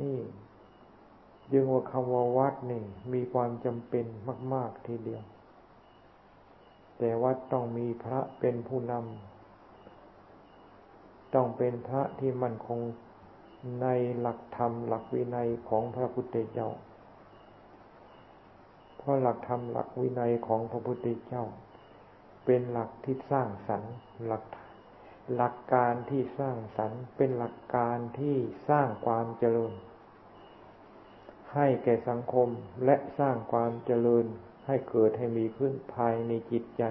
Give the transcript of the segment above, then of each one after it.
นี่ยึงว่าคำว่าวัดนี่ มีความจำเป็นมาก ๆทีเดียว แต่วัดต้องมีพระเป็นผู้นำต้องเป็นพระที่มั่นคงในหลักธรรม หลักวินัยของพระพุทธเจ้า เพราะหลักธรรมหลักวินัยของพระพุทธเจ้า เป็นหลักที่สร้างสรรค์หลัก หลักการที่สร้างสรรค์เป็นหลักการที่สร้างความเจริญ ให้แก่สังคมและสร้างความเจริญให้เกิดให้มีขึ้นภายในจิตใจ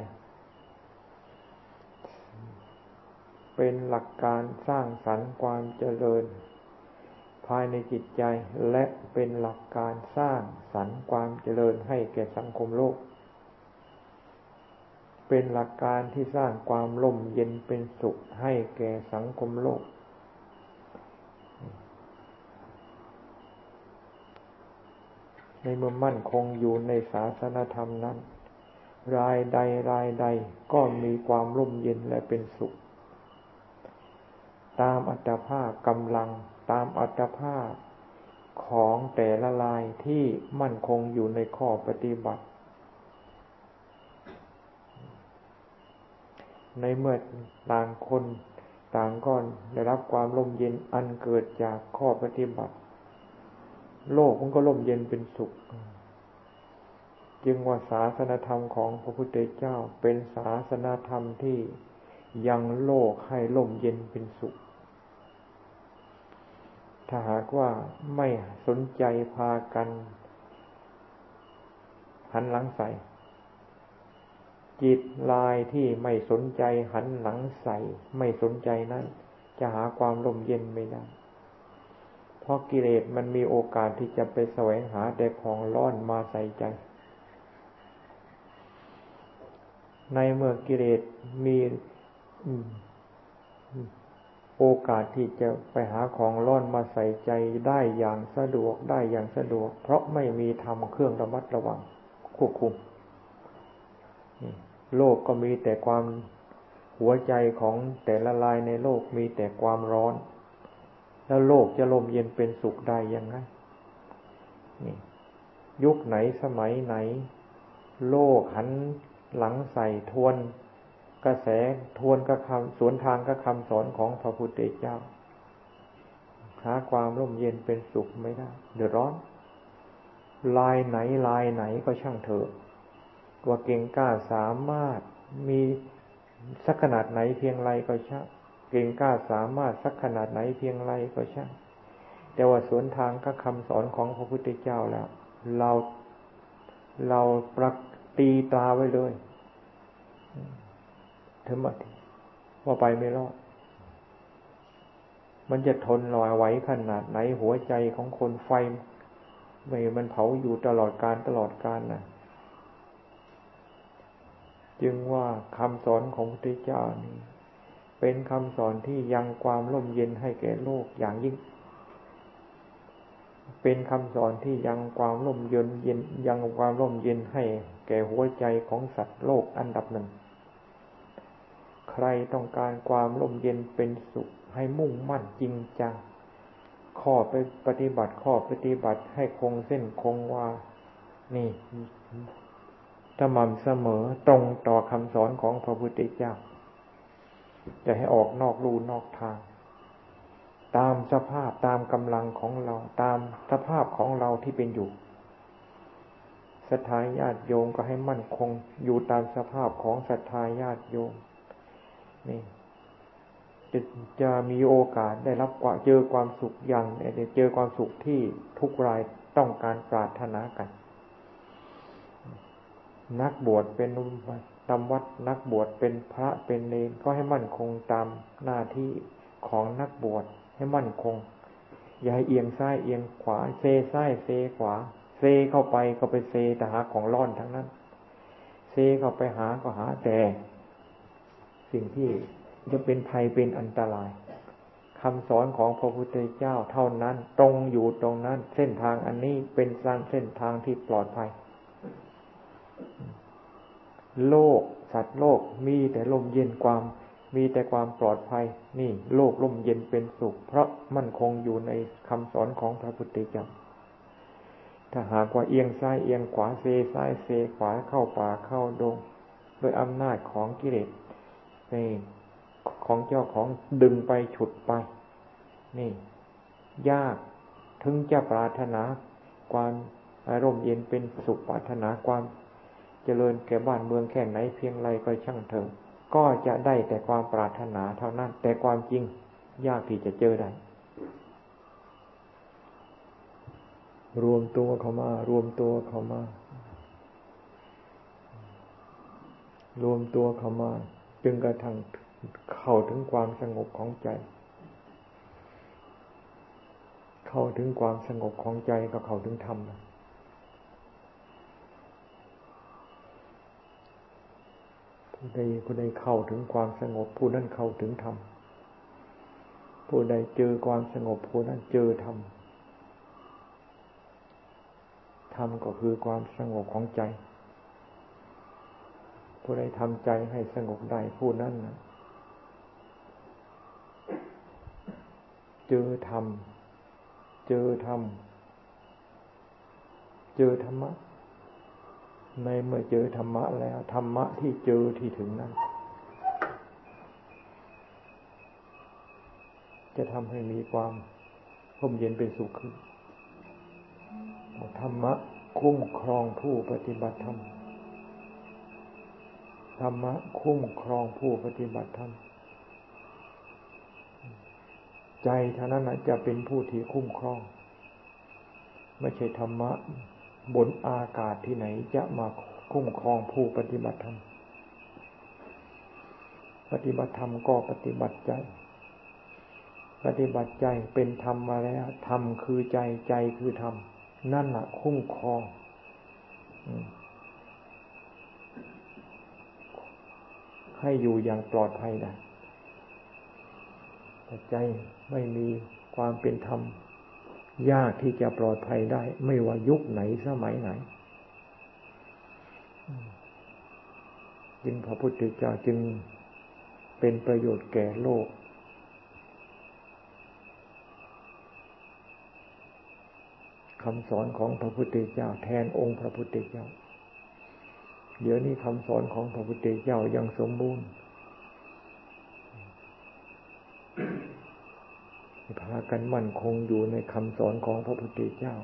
เป็นหลักการสร้างสรรค์ความเจริญ ภายในจิตใจและเป็นหลักการสร้างสรรค์ความเจริญให้แก่สังคมโลก เป็นหลักการที่สร้างความร่มเย็นเป็นสุขให้แก่สังคมโลก ในเมื่อมั่นคงอยู่ในศาสนธรรมนั้น รายใดรายใดก็มีความร่มเย็นและเป็นสุข ตามอัตภาพกำลังตามอัตภาพของแต่ละลายที่มั่นคงอยู่ในข้อปฏิบัติ ในเมื่อต่างคนต่างก็ได้รับความร่มเย็นอันเกิดจากข้อปฏิบัติ โลกมันก็ร่มเย็นเป็นสุข จึงว่าศาสนธรรมของพระพุทธเจ้าเป็นศาสนธรรมที่ยังโลกให้ร่มเย็นเป็นสุข ถ้าหากว่าไม่สนใจพากัน หันหลังใส่ จิตลายที่ไม่สนใจหันหลังใส่ ไม่สนใจนั้น จะหาความลมเย็นไม่ได้ เพราะกิเลสมันมีโอกาสที่จะไปแสวงหาแต่ของร้อนมาใส่ใจ ในเมื่อกิเลสมีโอกาสที่จะไปหาของร้อนมาใส่ใจได้อย่างสะดวกได้อย่างสะดวก เพราะไม่มีทำเครื่องระมัดระวังควบคุม โลกก็มีแต่ความหัวใจของแต่ละลายในโลกมีแต่ความร้อน แล้วโลกจะลมเย็นเป็นสุขได้ยังไงนี่ยุคไหนสมัยไหน โลกหันหลังใส่ทวน กระแสทวนกระคำสวนทางกระคำสอนของพระพุทธเจ้าหาความร่มเย็นเป็นสุขไม่ได้ เดือดร้อน ลายไหนลายไหนก็ช่างเถอะ ว่าเก่งกล้าสามารถมีสักขนาดไหนเพียงไรก็ช่างเก่งกล้าสามารถสักขนาดไหนเพียงไรก็ช่างแต่ว่าสวนทางก็คำสอนของพระพุทธเจ้าแล้ว เราเราปรักตีตาไว้เลยถึงมาว่าไปไม่รอด มันจะทนลอยไหวขนาดไหนหัวใจของคนไฟไม่มันเผาอยู่ตลอดการตลอดการนะ่ะ จึงว่าคำสอนของพระพุทธเจ้านี้เป็นคำสอนที่ยังความร่มเย็นให้แก่โลกอย่างยิ่ง เป็นคำสอนที่ยังความร่มเย็นเย็นยังความร่มเย็นให้แก่หัวใจของสัตว์โลกอันดับหนึ่ง ใครต้องการความร่มเย็นเป็นสุขให้มุ่งมั่นจริงจัง ข้อไปปฏิบัติข้อปฏิบัติให้คงเส้นคงวา นี่ สม่ำเสมอตรงต่อคำสอนของพระพุทธเจ้า จะให้ออกนอกรูนอกทาง ตามสภาพตามกำลังของเราตามสภาพของเราที่เป็นอยู่ศรัทธาญาติโยมก็ให้มั่นคงอยู่ตามสภาพของศรัทธาญาติโยมนี่จะจะมีโอกาสได้รับกว่าเจอความสุขอย่างเจอความสุขที่ทุกรายต้องการปรารถนากัน นักบวชเป็นตำวัดนักบวชเป็นพระเป็นเนรก็ให้มั่นคงตามหน้าที่ของนักบวชให้มั่นคง อย่าให้เอียงซ้ายเอียงขวาเซซ้ายเซขวา เซเข้าไปก็ไปเซแต่หาของร่อนทั้งนั้น เซเข้าไปหาก็หาแต่สิ่งที่จะเป็นภัยเป็นอันตรายคำสอนของพระพุทธเจ้าเท่านั้น ตรงอยู่ตรงนั้น เส้นทางอันนี้เป็นสร้างเส้นทางที่ปลอดภัย โลก สัตว์โลกมีแต่ลมเย็นความ มีแต่ความปลอดภัย นี่ โลกร่มเย็นเป็นสุข เพราะมั่นคงอยู่ในคำสอนของพระพุทธเจ้าถ้าหากว่าเอียงซ้ายเอียงขวาเซซ้ายเซขวาเข้าป่าเข้าดงโดยอำนาจของกิเลสนี่ของเจ้าของดึงไปฉุดไป นี่ ยากถึงจะปรารถนา ความอารมณ์เย็นเป็นสุขปรารถนาความ เจริญแก่บ้านเมืองแค่ไหนเพียงไรก็ช่างเถอะก็จะได้แต่ความปรารถนาเท่านั้น แต่ความจริงยากที่จะเจอได้ รวมตัวเข้ามารวมตัวเข้ามารวมตัวเข้ามา จึงกระทั่งเข้าถึงความสงบของใจ เข้าถึงความสงบของใจก็เข้าถึงธรรม ผู้ใดผู้ใดเข้าถึงความสงบ ผู้นั้นเข้าถึงธรรมผู้ใดเจอความสงบ ผู้นั้นเจอธรรมธรรมก็คือความสงบของใจ ผู้ใดทำใจให้สงบได้ผู้นั้นนะเจอธรรม เจอธรรม เจอธรรมะ ในเมื่อเจอธรรมะแล้ว ธรรมะที่เจอที่ถึงนั้น จะทำให้มีความร่มเย็นเป็นสุขขึ้น ธรรมะคุ้มครองผู้ปฏิบัติธรรม ธรรมะคุ้มครองผู้ปฏิบัติธรรม ใจเท่านั้นจะเป็นผู้ที่คุ้มครอง ไม่ใช่ธรรมะ บนอากาศที่ไหนจะมาคุ้มครองผู้ปฏิบัติธรรม ปฏิบัติธรรมก็ปฏิบัติใจ ปฏิบัติใจเป็นธรรมมาแล้ว ธรรมคือใจ ใจคือธรรม นั่นแหละคุ้มครอง ให้อยู่อย่างปลอดภัยได้แต่ใจไม่มีความเป็นธรรม ยากที่จะปลอดภัยได้ ไม่ว่ายุคไหนสมัยไหนจึงพระพุทธเจ้าจึงเป็นประโยชน์แก่โลก คำสอนของพระพุทธเจ้าแทนองค์พระพุทธเจ้า เดี๋ยวนี้คำสอนของพระพุทธเจ้ายังสมบูรณ์ พากันมั่นคงอยู่ในคำสอนของพระพุทธเจ้า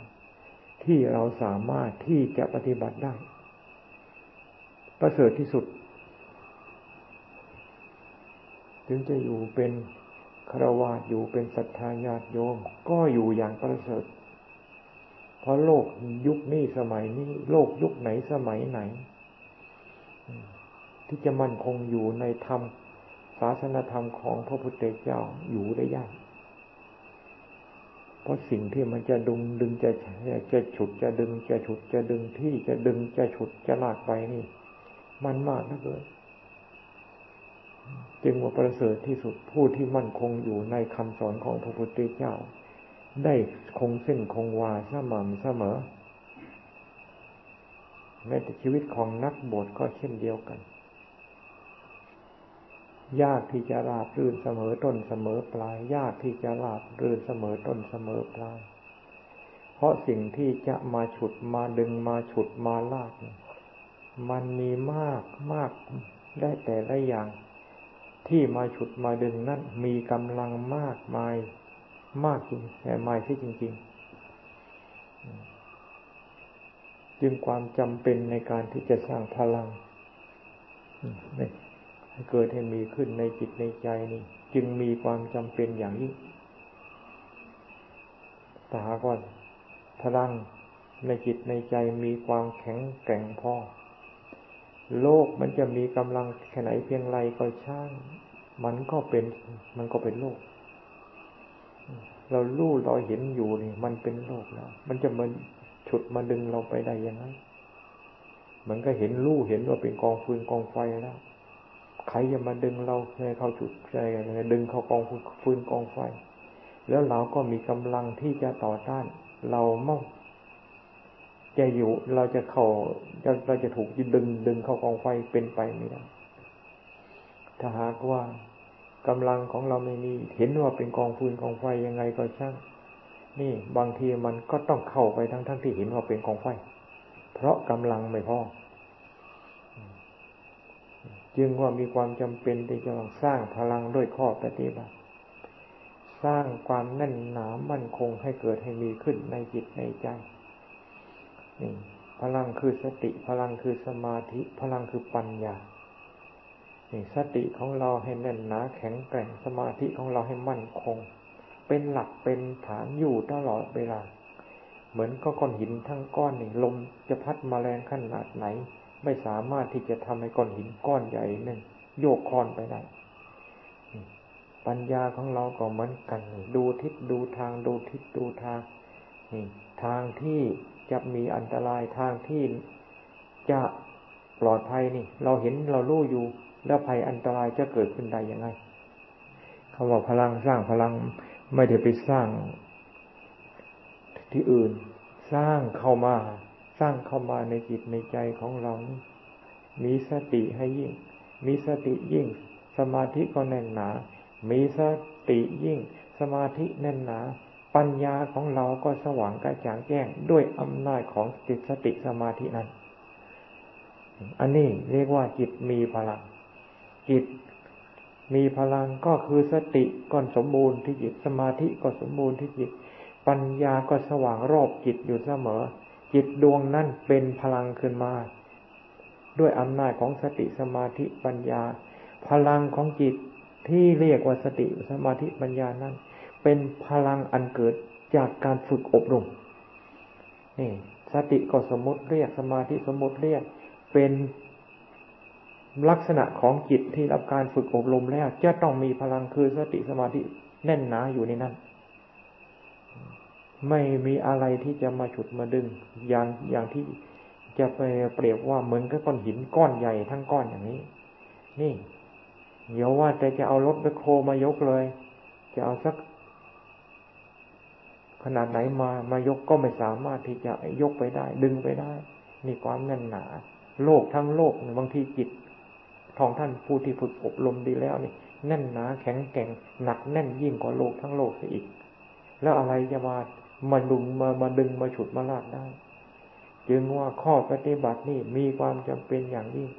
ที่เราสามารถที่จะปฏิบัติได้ ประเสริฐที่สุด ถึงจะอยู่เป็นครวาสอยู่เป็นศรัทธาญาติโยม ก็อยู่อย่างประเสริฐ เพราะโลกยุคนี้สมัยนี้ โลกยุคไหนสมัยไหน ที่จะมั่นคงอยู่ในธรรมศาสนธรรมของพระพุทธเจ้าอยู่ได้ยาก เพราะสิ่งที่มันจะดึงดึงจะจะฉุดจะดึงจะฉุดจะดึงที่จะดึงจะฉุดจะลากไปนี่ มันมากนะเกินจึงว่าประเสริฐที่สุดผู้ที่มั่นคงอยู่ในคำสอนของพระพุทธเจ้า ได้คงเส้นคงวาสม่ำเสมอแม้แต่ชีวิตของนักบวชก็เช่นเดียวกัน ยากที่จะราบรื่นเสมอต้นเสมอปลาย ยากที่จะราบรื่นเสมอต้นเสมอปลาย เพราะสิ่งที่จะมาฉุดมาดึงมาฉุดมาลาก มันมีมากมากได้แต่ละอย่าง ที่มาฉุดมาดึงนั้นมีกำลังมากมาย มากจริงแต่ไม่ใช่จริง ๆ จึงความจำเป็นในการที่จะสร้างพลัง เกิดให้มีขึ้นในจิตในใจนี่จึงมีความจำเป็นอย่างยิ่งแต่หากว่าพลังในจิตในใจมีความแข็งแกร่งพอ โลกมันจะมีกำลังแค่ไหนเพียงไรก็ช่าง มันก็เป็น มันก็เป็นโลก เราลู่เราเห็นอยู่นี่ มันเป็นโลกแล้ว มันจะมันฉุดมาดึงเราไปได้ยังไงมันก็เห็นลู่เห็นว่าเป็นกองฟืนกองไฟแล้ว ใครจะมาดึงเราให้เขาจุดใจดึงเขากองฟืนกองไฟ แล้วเราก็มีกำลังที่จะต่อต้าน เรามั่งจะอยู่เราจะเข้าจะเราจะถูกดึงดึงเข้ากองไฟเป็นไปไม่ได้ถ้าหากว่ากำลังของเราไม่มีเห็นว่าเป็นกองฟืนกองไฟยังไงก็ช่างนี่บางทีมันก็ต้องเข้าไปทั้งทั้งที่เห็นว่าเป็นกองไฟ เพราะกำลังไม่พอ จึงว่ามีความจำเป็นที่จะต้องสร้างพลังด้วยข้อปฏิบัติ สร้างความแน่นหนามั่นคงให้เกิดให้มีขึ้นในจิตในใจนี่พลังคือสติ พลังคือสมาธิ พลังคือปัญญานี่สติของเราให้แน่นหนาแข็งแกร่งสมาธิของเราให้มั่นคง เป็นหลักเป็นฐานอยู่ตลอดเวลา เหมือนก็ก้อนหินทั้งก้อนนี่ลมจะพัดมาแรงขนาดไหน ไม่สามารถที่จะทำให้ก้อนหินก้อนใหญ่หนึ่งโยกคลอนไปได้ ปัญญาของเราก็เหมือนกัน ดูทิศดูทางดูทิศดูทางนี่ทางที่จะมีอันตรายทางที่จะปลอดภัยนี่ เราเห็นเรารู้อยู่ แล้วภัยอันตรายจะเกิดขึ้นได้ยังไงคำว่าพลังสร้างพลังไม่ได้ไปสร้างที่อื่น สร้างเข้ามา ร้างเข้ามาในจิตในใจของเรา มีสติให้ยิ่ง มีสติยิ่ง สมาธิก็แน่นหนา มีสติยิ่ง สมาธิแน่นหนา ปัญญาของเราก็สว่างกระจ่างแจ้งด้วยอำนาจของจิตสติสมาธินั้น อันนี้เรียกว่าจิตมีพลัง จิตมีพลังก็คือสติก็สมบูรณ์ที่จิตสมาธิก็สมบูรณ์ที่จิต ปัญญาก็สว่างรอบจิตอยู่เสมอ จิตดวงนั้นเป็นพลังขึ้นมา ด้วยอำนาจของสติสมาธิปัญญา พลังของจิตที่เรียกว่าสติสมาธิปัญญานั้น เป็นพลังอันเกิดจากการฝึกอบรมนี่สติก็สมมติเรียกสมาธิสมมติเรียกเป็นลักษณะของจิตที่รับการฝึกอบรมแล้วจะต้องมีพลังคือสติสมาธิแน่นหนาอยู่ในนั้น ไม่มีอะไรที่จะมาฉุดมาดึง อย่างอย่างที่จะไปเปรียบว่าเหมือนกับก้อนหินก้อนใหญ่ทั้งก้อนอย่างนี้ นี่เดี๋ยวว่าแต่จะเอารถไปโคมายกเลย จะเอาสัก ขนาดไหนมามายกก็ไม่สามารถที่จะยกไปได้ ดึงไปได้นี่ความแน่นหนา โลกทั้งโลกบางทีจิตของท่านผู้ที่ฝึกอบรมดีแล้วนี่แน่นหนาแข็งแกร่งหนักแน่นยิ่งกว่าโลกทั้งโลกซะอีก แล้วอะไรจะมา มาดึงมามาดึงมาฉุดมาลากได้ จึงว่าข้อปฏิบัตินี่มีความจำเป็นอย่างยิ่ง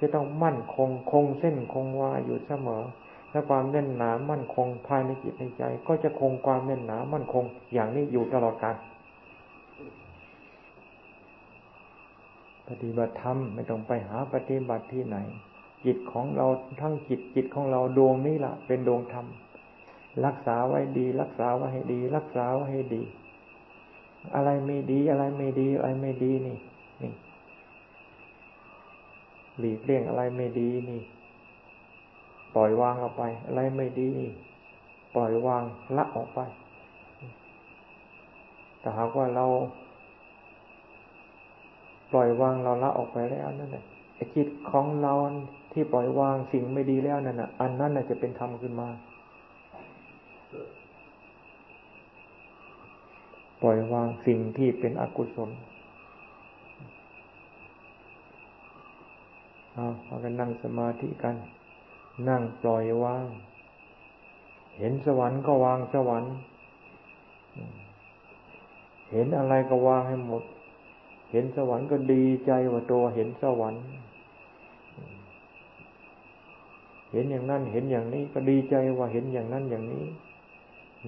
จะต้องมั่นคงคงเส้นคงวาอยู่เสมอ และความแน่นหนามั่นคงภายในจิตในใจ ก็จะคงความแน่นหนามั่นคงอย่างนี้อยู่ตลอดกาลปฏิบัติธรรมไม่ต้องไปหาปฏิบัติที่ไหน จิตของเราทั้งจิตจิตของเราดวงนี้ล่ะ เป็นดวงธรรม รักษาไว้ดี รักษาไว้ให้ดี รักษาไว้ให้ดี อะไรไม่ดี อะไรไม่ดี อะไรไม่ดีนี่ นี่หลีกเลี่ยงอะไรไม่ดีนี่ ปล่อยวางออกไป อะไรไม่ดีนี่ ปล่อยวางละออกไปแต่หากว่าเรา ปล่อยวางเราละออกไปแล้วนั่นแหละจิตของเราที่ปล่อยวางสิ่งไม่ดีแล้วนั่นน่ะ อันนั้นน่ะจะเป็นธรรมขึ้นมา ปล่อยวางสิ่งที่เป็นอกุศลเอาพากันนั่งสมาธิกัน นั่งปล่อยวาง เห็นสวรรค์ก็วางสวรรค์ เห็นอะไรก็วางให้หมด เห็นสวรรค์ก็ดีใจว่าตัวเห็นสวรรค์ เห็นอย่างนั้นเห็นอย่างนี้ก็ดีใจว่าเห็นอย่างนั้นอย่างนี้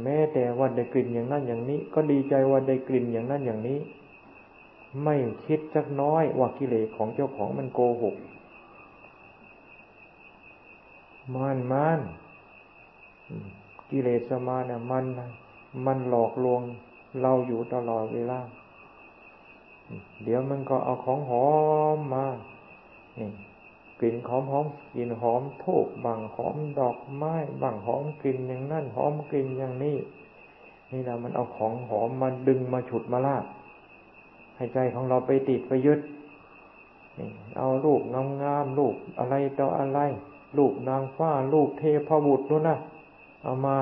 แม้แต่ว่าได้กลิ่นอย่างนั้นอย่างนี้ ก็ดีใจว่าได้กลิ่นอย่างนั้นอย่างนี้ ไม่คิดสักน้อยว่ากิเลสของเจ้าของมันโกหกมานมานกิเลสมาเนี่ยมันมันหลอกลวงเราอยู่ตลอดเวลา เดี๋ยวมันก็เอาของหอมมา กลิ่นหอมหอมกลิ่นหอมทูบบังหอมดอกไม้บังหอมกลิ่นอย่างนั่นหอมกลิ่นอย่างนี้นี่แหละมันเอาของหอมมาดึงมาฉุดมาลากให้ใจของเราไปติดไปยึดนี่เอาลูกงามงามลูกอะไรต่ออะไร ลูกนางฟ้าลูกเทพบุตรนู้นนะเอามา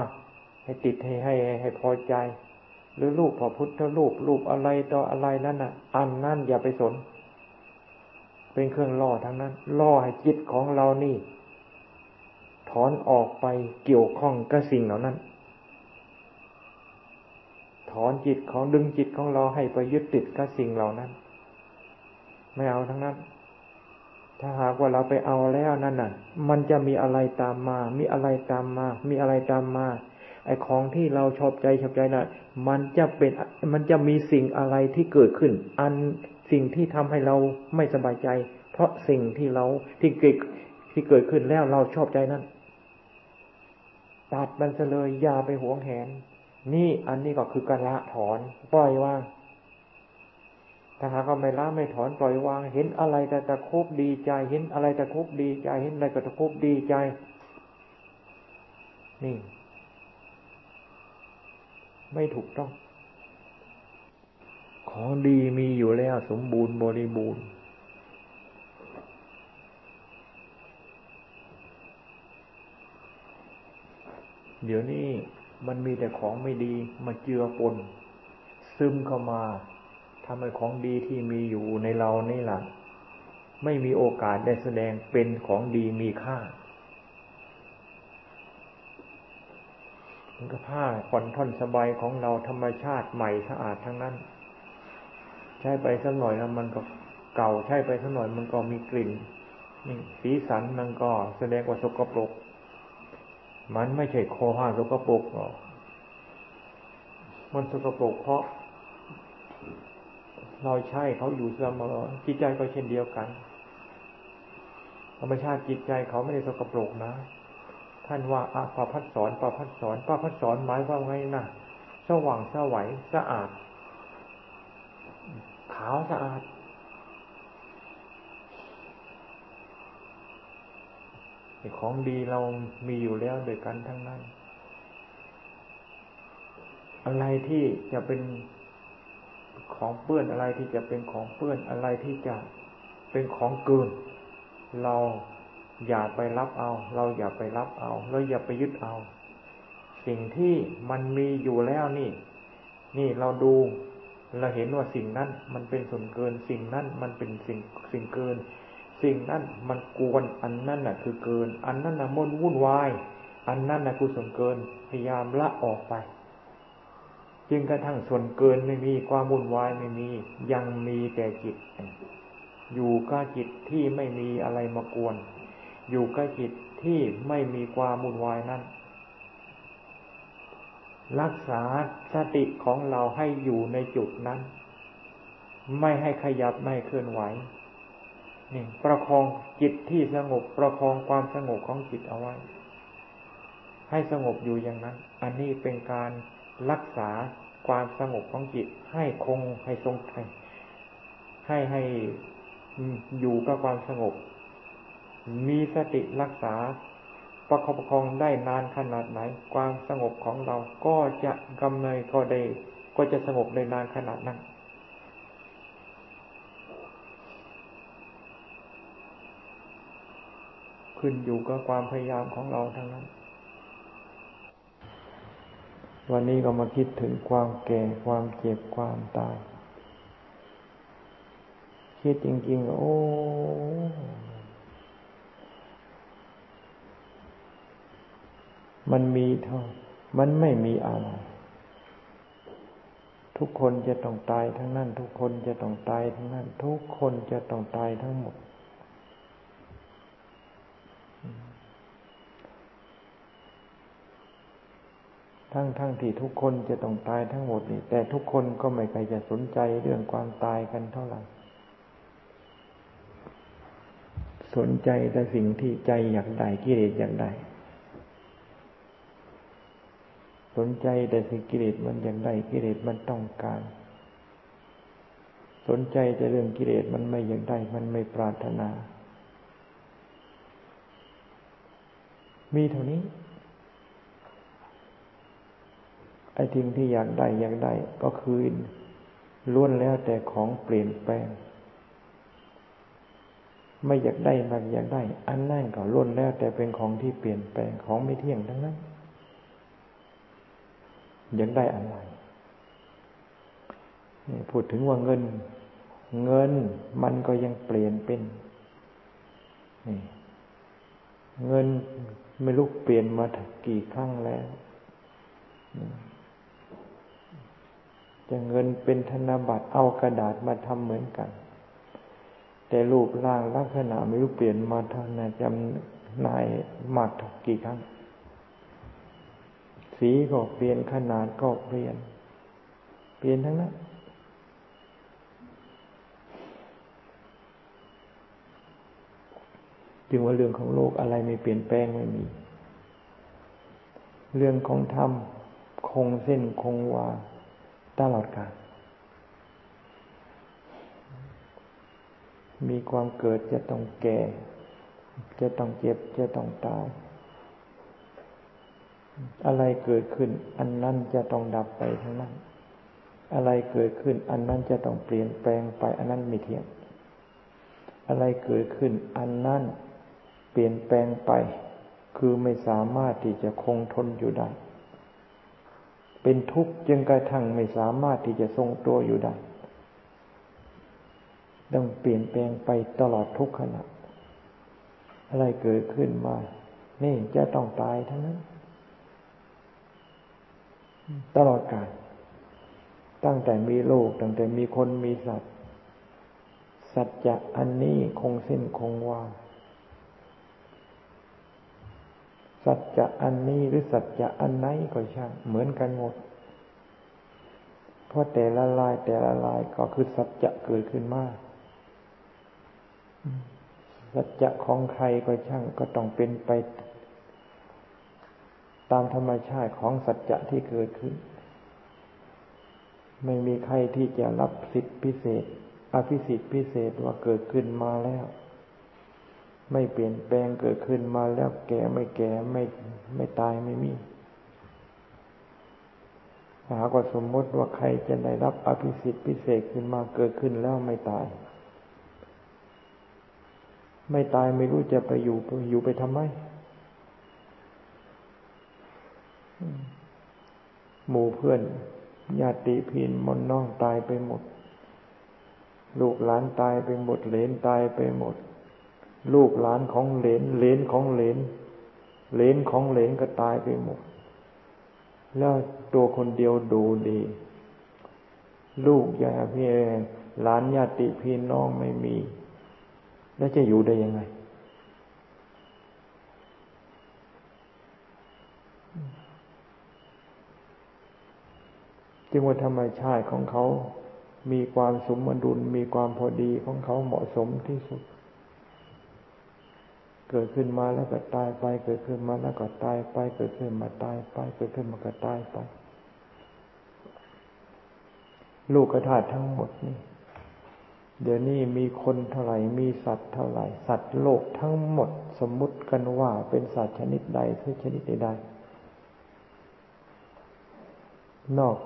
ให้ติดให้ให้ให้พอใจ หรือลูกพระพุทธรูปรูปอะไรต่ออะไรนั่นน่ะ อันนั่นอย่าไปสน เป็นเครื่องล่อทั้งนั้น ล่อให้จิตของเรานี่ ถอนออกไปเกี่ยวข้องกับสิ่งเหล่านั้น ถอนจิตของดึงจิตของเราให้ไปยึดติดกับสิ่งเหล่านั้น ไม่เอาทั้งนั้น ถ้าหากว่าเราไปเอาแล้วนั่นน่ะ มันจะมีอะไรตามมา มีอะไรตามมา มีอะไรตามมาไอ้ของที่เราชอบใจชอบใจน่ะ มันจะเป็นมันจะมีสิ่งอะไรที่เกิดขึ้น อัน สิ่งที่ทำให้เราไม่สบายใจ เพราะสิ่งที่เราที่เกิดที่เกิดขึ้นแล้วเราชอบใจนั้นตัดมันเลยอย่าไปหวงแหน นี่อันนี้ก็คือการละถอนปล่อยวางถ้าหากเไม่ละไม่ถอนปล่อยวาง เห็นอะไรแต่ตะคุบดีใจ เห็นอะไรตะคุบดีใจ เห็นอะไรก็ตะคุบดีใจ นี่ ไม่ถูกต้อง ของดีมีอยู่แล้วสมบูรณ์บริบูรณ์ เดี๋ยวนี้มันมีแต่ของไม่ดีมาเจือปน ซึมเข้ามาทำให้ของดีที่มีอยู่ในเรานี่แหละไม่มีโอกาสได้แสดงเป็นของดีมีค่ามันก็ผ้าผ่อนท่อนสบายของเราธรรมชาติใหม่สะอาดทั้งนั้น ใช้ไปสักหน่อยแล้วมันก็เก่าใช้ไปสักหน่อยมันก็มีกลิ่นนี่สีสันมันก็แสดงว่าสกปรก มันไม่ใช่คอผ้าสกปรกหรอกมันสกปรกเพราะ เราใช่เขาอยู่เสมอจิตใจก็เช่นเดียวกัน ธรรมชาติจิตใจเขาไม่ได้สกปรกนะ ท่านว่าอาปาพัดสอนปาพัดสอนปาพัดสอนหมายว่าไงนะสว่างสวัยสะอาดาวสะอาด ของดีเรามีอยู่แล้วโดยกันทั้งนั้น อะไรที่จะเป็นของเปื้อนอะไรที่จะเป็นของเปื้อนอะไรที่จะเป็นของเกินเราอย่าไปรับเอา เราอย่าไปรับเอา เราอย่าไปยึดเอา สิ่งที่มันมีอยู่แล้วนี่ นี่เราดู เราเห็นว่าสิ่งนั้นมันเป็นส่วนเกิน สิ่งนั้นมันเป็นสิ่งสิ่งเกิน สิ่งนั้นมันกวนอันนั้นน่ะ คือเกิน อันนั้นน่ะมันวุ่นวาย อันนั้นน่ะคือส่วนเกินพยายามละออกไป จึงกระทั่งส่วนเกินไม่มีความวุ่นวายไม่มี ยังมีแต่จิต อยู่กับจิตที่ไม่มีอะไรมากวน อยู่กับจิตที่ไม่มีความวุ่นวายนั้น รักษาสติของเราให้อยู่ในจุดนั้น ไม่ให้ขยับไม่เคลื่อนไหวนี่ประคองจิตที่สงบประคองความสงบของจิตเอาไว้ ให้สงบอยู่อย่างนั้น อันนี้เป็นการรักษาความสงบของจิต ให้คงให้ทรงให้ให้ให้อยู่กับความสงบ มีสติรักษา ประคองประคองได้นานขนาดไหน ความสงบของเราก็จะกำเนิดก็ได้ ก็จะสงบในนานขนาดนั้นขึ้นอยู่กับความพยายามของเราทั้งนั้น วันนี้ก็มาคิดถึงความแก่ความเจ็บความตาย คิดจริงๆ โอ้ มันมีเท่า มันไม่มีอะไร ทุกคนจะต้องตายทั้งนั้น ทุกคนจะต้องตายทั้งนั้น ทุกคนจะต้องตายทั้งหมด ทั้งทั้งที่ทุกคนจะต้องตายทั้งหมดนี่ แต่ทุกคนก็ไม่เคยจะสนใจเรื่องความตายกันเท่าไหร่สนใจแต่สิ่งที่ใจอยากได้กิเลสอยากได้ สนใจแต่สิ่งกิเลสมันอยากได้กิเลสมันต้องการ สนใจแต่เรื่องกิเลสมันไม่อยากได้มันไม่ปรารถนา มีเท่านี้ไอ้ทิ้งที่อยากได้อยากได้ก็คือล้วนแล้วแต่ของเปลี่ยนแปลง ไม่อยากได้มากอยากได้ อันนั่นก็ล้วนแล้วแต่เป็นของที่เปลี่ยนแปลงของไม่เที่ยงทั้งนั้น ยากได้อะไรพูดถึงว่าเงิน เงินมันก็ยังเปลี่ยนเป็นเงินไม่รู้เปลี่ยนมากี่ครั้งแล้วจะเงินเป็นธนบัตรเอากระดาษมาทำเหมือนกัน แต่รูปร่างลักษณะไม่รู้เปลี่ยนมาทางนะจำนายมากกี่ครั้ง สีก็เปลี่ยนขนาดก็เปลี่ยน เปลี่ยนทั้งนั้นจึงว่าเรื่องของโลกอะไรไม่เปลี่ยนแปลงไม่มี เรื่องของธรรมคงเส้นคงวาตลอดกาลมีความเกิดจะต้องแก่ จะต้องเจ็บ จะต้องตาย อะไรเกิดขึ้น อันนั้นจะต้องดับไปทั้งนั้น อะไรเกิดขึ้น อันนั้นจะต้องเปลี่ยนแปลงไป อันนั้นไม่เที่ยง อะไรเกิดขึ้น อันนั้นเปลี่ยนแปลงไป คือไม่สามารถที่จะคงทนอยู่ได้ เป็นทุกข์จึงกระทั่งไม่สามารถที่จะทรงตัวอยู่ได้ต้องเปลี่ยนแปลงไปตลอดทุกขณะ อะไรเกิดขึ้นมา นี่จะต้องตายทั้งนั้น ตลอดกาลตั้งแต่มีโลก ตั้งแต่มีคนมีสัตว์ สัจจะอันนี้คงสิ้นคงวาสัจจะอันนี้หรือสัจจะอันไหนก็ช่าง เหมือนกันหมด เพราะแต่ละลายแต่ละลายก็คือสัจจะเกิดขึ้นมาสัจจะของใครก็ช่างก็ต้องเป็นไป ตามธรรมชาติของสัจจะที่เกิดขึ้น ไม่มีใครที่จะรับสิทธิพิเศษ อภิสิทธิพิเศษว่าเกิดขึ้นมาแล้ว ไม่เปลี่ยนแปลงเกิดขึ้นมาแล้วแก่ไม่แก่ไม่ไม่ตายไม่มีหากว่าสมมติว่าใครจะได้รับอภิสิทธิพิเศษขึ้นมาเกิดขึ้นแล้วไม่ตาย ไม่ตายไม่รู้จะไปอยู่อยู่ไปทำไม หมู่เพื่อนญาติพี่มนน้องตายไปหมด ลูกหลานตายไปหมดเหลนตายไปหมด ลูกหลานของเหลนเหลนของเหลนเหลนของเหลนก็ตายไปหมด แล้วตัวคนเดียวดูดี ลูกยาพี่หลานญาติพี่น้องไม่มี แล้วจะอยู่ได้ยังไง จึงว่าธรรมชาติของเขา มีความสมดุล มีความพอดีของเขาเหมาะสมที่สุด เกิดขึ้นมาแล้วก็ตายไป เกิดขึ้นมาแล้วก็ตายไป เกิดขึ้นมาตายไป เกิดขึ้นมาก็ตายไป ลูกกระถาทั้งหมดนี่ เดี๋ยวนี้มีคนเท่าไหร่ มีสัตว์เท่าไหร่ สัตว์โลกทั้งหมด สมมุติกันว่าเป็นสัตว์ชนิดใดคือชนิดใด นอก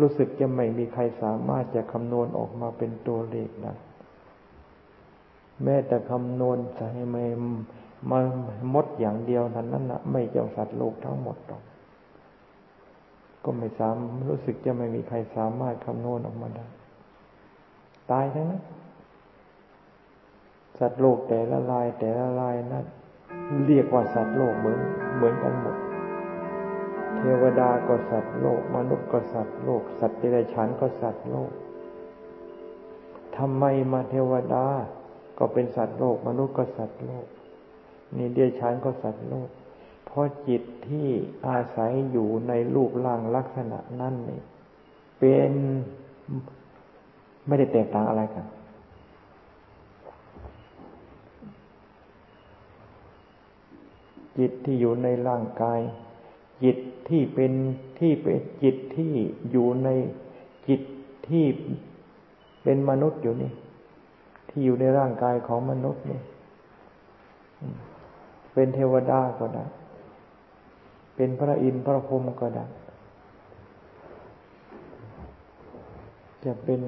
รู้สึกจะไม่มีใครสามารถจะคำนวณออกมาเป็นตัวเลขได้แม้แต่คำนวณใส่ไม่มามดอย่างเดียวนั้นนั่นนะไม่เจ้าสัตว์โลกทั้งหมดหรอกก็ไม่สามรู้สึกจะไม่มีใครสามารถคำนวณออกมาได้ ตายทั้งนั้นสัตว์โลกแต่ละลายแต่ละลายนั้นเรียกว่าสัตว์โลกเหมือนเหมือนกันหมด เทวดาก็สัตว์โลก มนุษย์ก็สัตว์โลก สัตว์เดรัจฉานก็สัตว์โลกทำไมมาเทวดา ก็เป็นสัตว์โลก มนุษย์ก็สัตว์โลก นี่เดียชานก็สัตว์โลก เพราะจิตที่อาศัยอยู่ในรูปร่างลักษณะนั้นนี่เป็นไม่ได้แตกต่างอะไรกันจิตที่อยู่ในร่างกาย จิตที่เป็นที่เป็นจิตที่อยู่ในจิตที่เป็นมนุษย์อยู่นี่ ที่อยู่ในร่างกายของมนุษย์นี่เป็นเทวดาก็ได้ เป็นพระอินทร์พระพรหมก็ได้ จะเป็น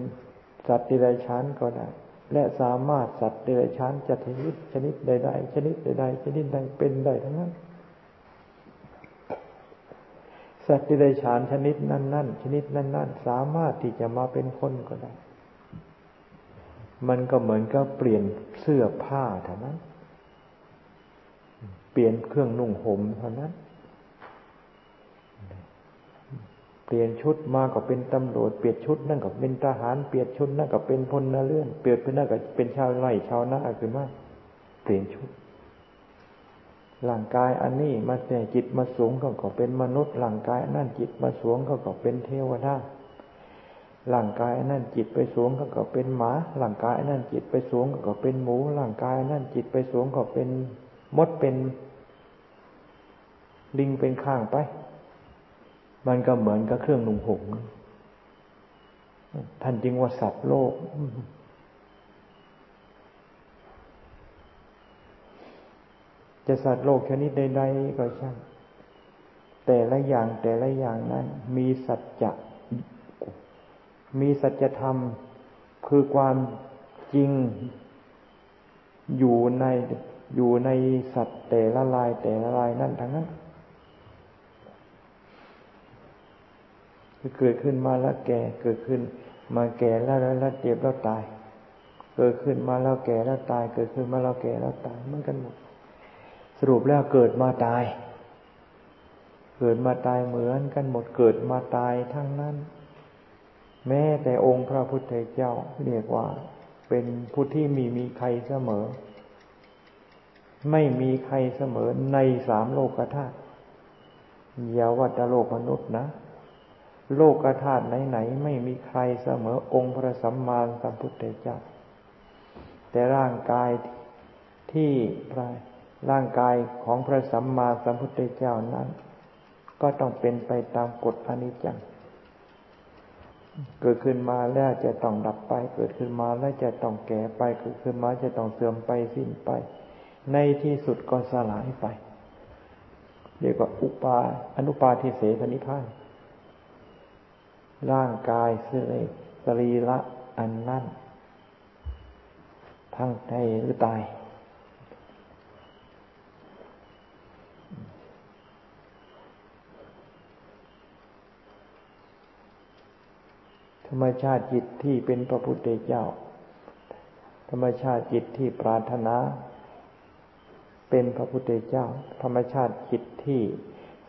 สัตว์ดิเรกชันก็ได้ และสามารถสัตว์ดิเรกชันจะชนิชนิดใดๆชนิดใดๆชนิดใดเป็นได้ทั้งนั้น สัตว์ดิเรกชันชนิดนั้นๆชนิดนั้นๆสามารถที่จะมาเป็นคนก็ได้ มันก็เหมือนกับเปลี่ยนเสื้อผ้าเท่านั้น เปลี่ยนเครื่องนุ่งห่มเท่านั้น เปลี่ยนชุดมาก็เป็นตำรวจ เปลี่ยนชุดนั่นก็เป็นทหาร เปลี่ยนชุดนั่นก็เป็นพลนเลื่อน เปลี่ยนเป็นนั่นก็เป็นชาวไร่ชาวนาคือมา เปลี่ยนชุด ร่างกายอันนี้มาแต่จิตมาสูงก็ก็เป็นมนุษย์ร่างกายนั่นจิตมาสูงก็ก็เป็นเทวดาร่างกายนั่นจิตไปสูงก็ก็เป็นหมาร่างกายนั่นจิตไปสูงก็ก็เป็นหมูร่างกายนั่นจิตไปสูงก็เป็นมดเป็นลิงเป็นข้างไป มันก็เหมือนกับเครื่องนุ่งห่มท่านจึงว่าสัตว์โลก จะสัตว์โลกชนิดใดๆก็ช่างแต่ละอย่างแต่ละอย่างนั้น มีสัจจะมีสัจธรรม คือความจริง อยู่ในอยู่ในสัตว์แต่ละลายแต่ละลายนั่นทั้งนั้นเกิดขึ้นมาแล้วแก่เกิดขึ้น มาแก่แล้วแล้วเจ็บแล้วตาย เกิดขึ้นมาแล้วแก่แล้วตาย เกิดขึ้นมาแล้วแก่แล้วตายเหมือนกันหมด รุปแล้วเกิดมาตาย เกิดมาตายเหมือนกันหมดเกิดมาตายทั้งนั้น แม้แต่องค์พระพุทธเจ้าเรียกว่า เป็นผู้ที่มีมีใครเสมอ ไม่มีใครเสมอในสามโลกธาตุอย่าว่าแต่โลกมนุษย์นะ โลกธาตุไหนๆไม่มีใครเสมอองค์พระสัมมาสัมพุทธเจ้าแต่ร่างกายที่พระ ร่างกายของพระสัมมาสัมพุทธเจ้านั้น ก็ต้องเป็นไปตามกฎอนิจจัง เกิดขึ้นมาแล้วจะต้องดับไป เกิดขึ้นมาแล้วจะต้องแก่ไป เกิดขึ้นมาจะต้องเสื่อมไปสิ้นไป ในที่สุดก็สลายไป เรียกว่าอุปา อนุปาทิเสสนิพานร่างกายเสื่อสรีละอันนั้นทั้งใจหรือตาย ธรรมชาติจิตที่เป็นพระพุทธเจ้า ธรรมชาติจิตที่ปรารถนา เป็นพระพุทธเจ้า ธรรมชาติจิตที่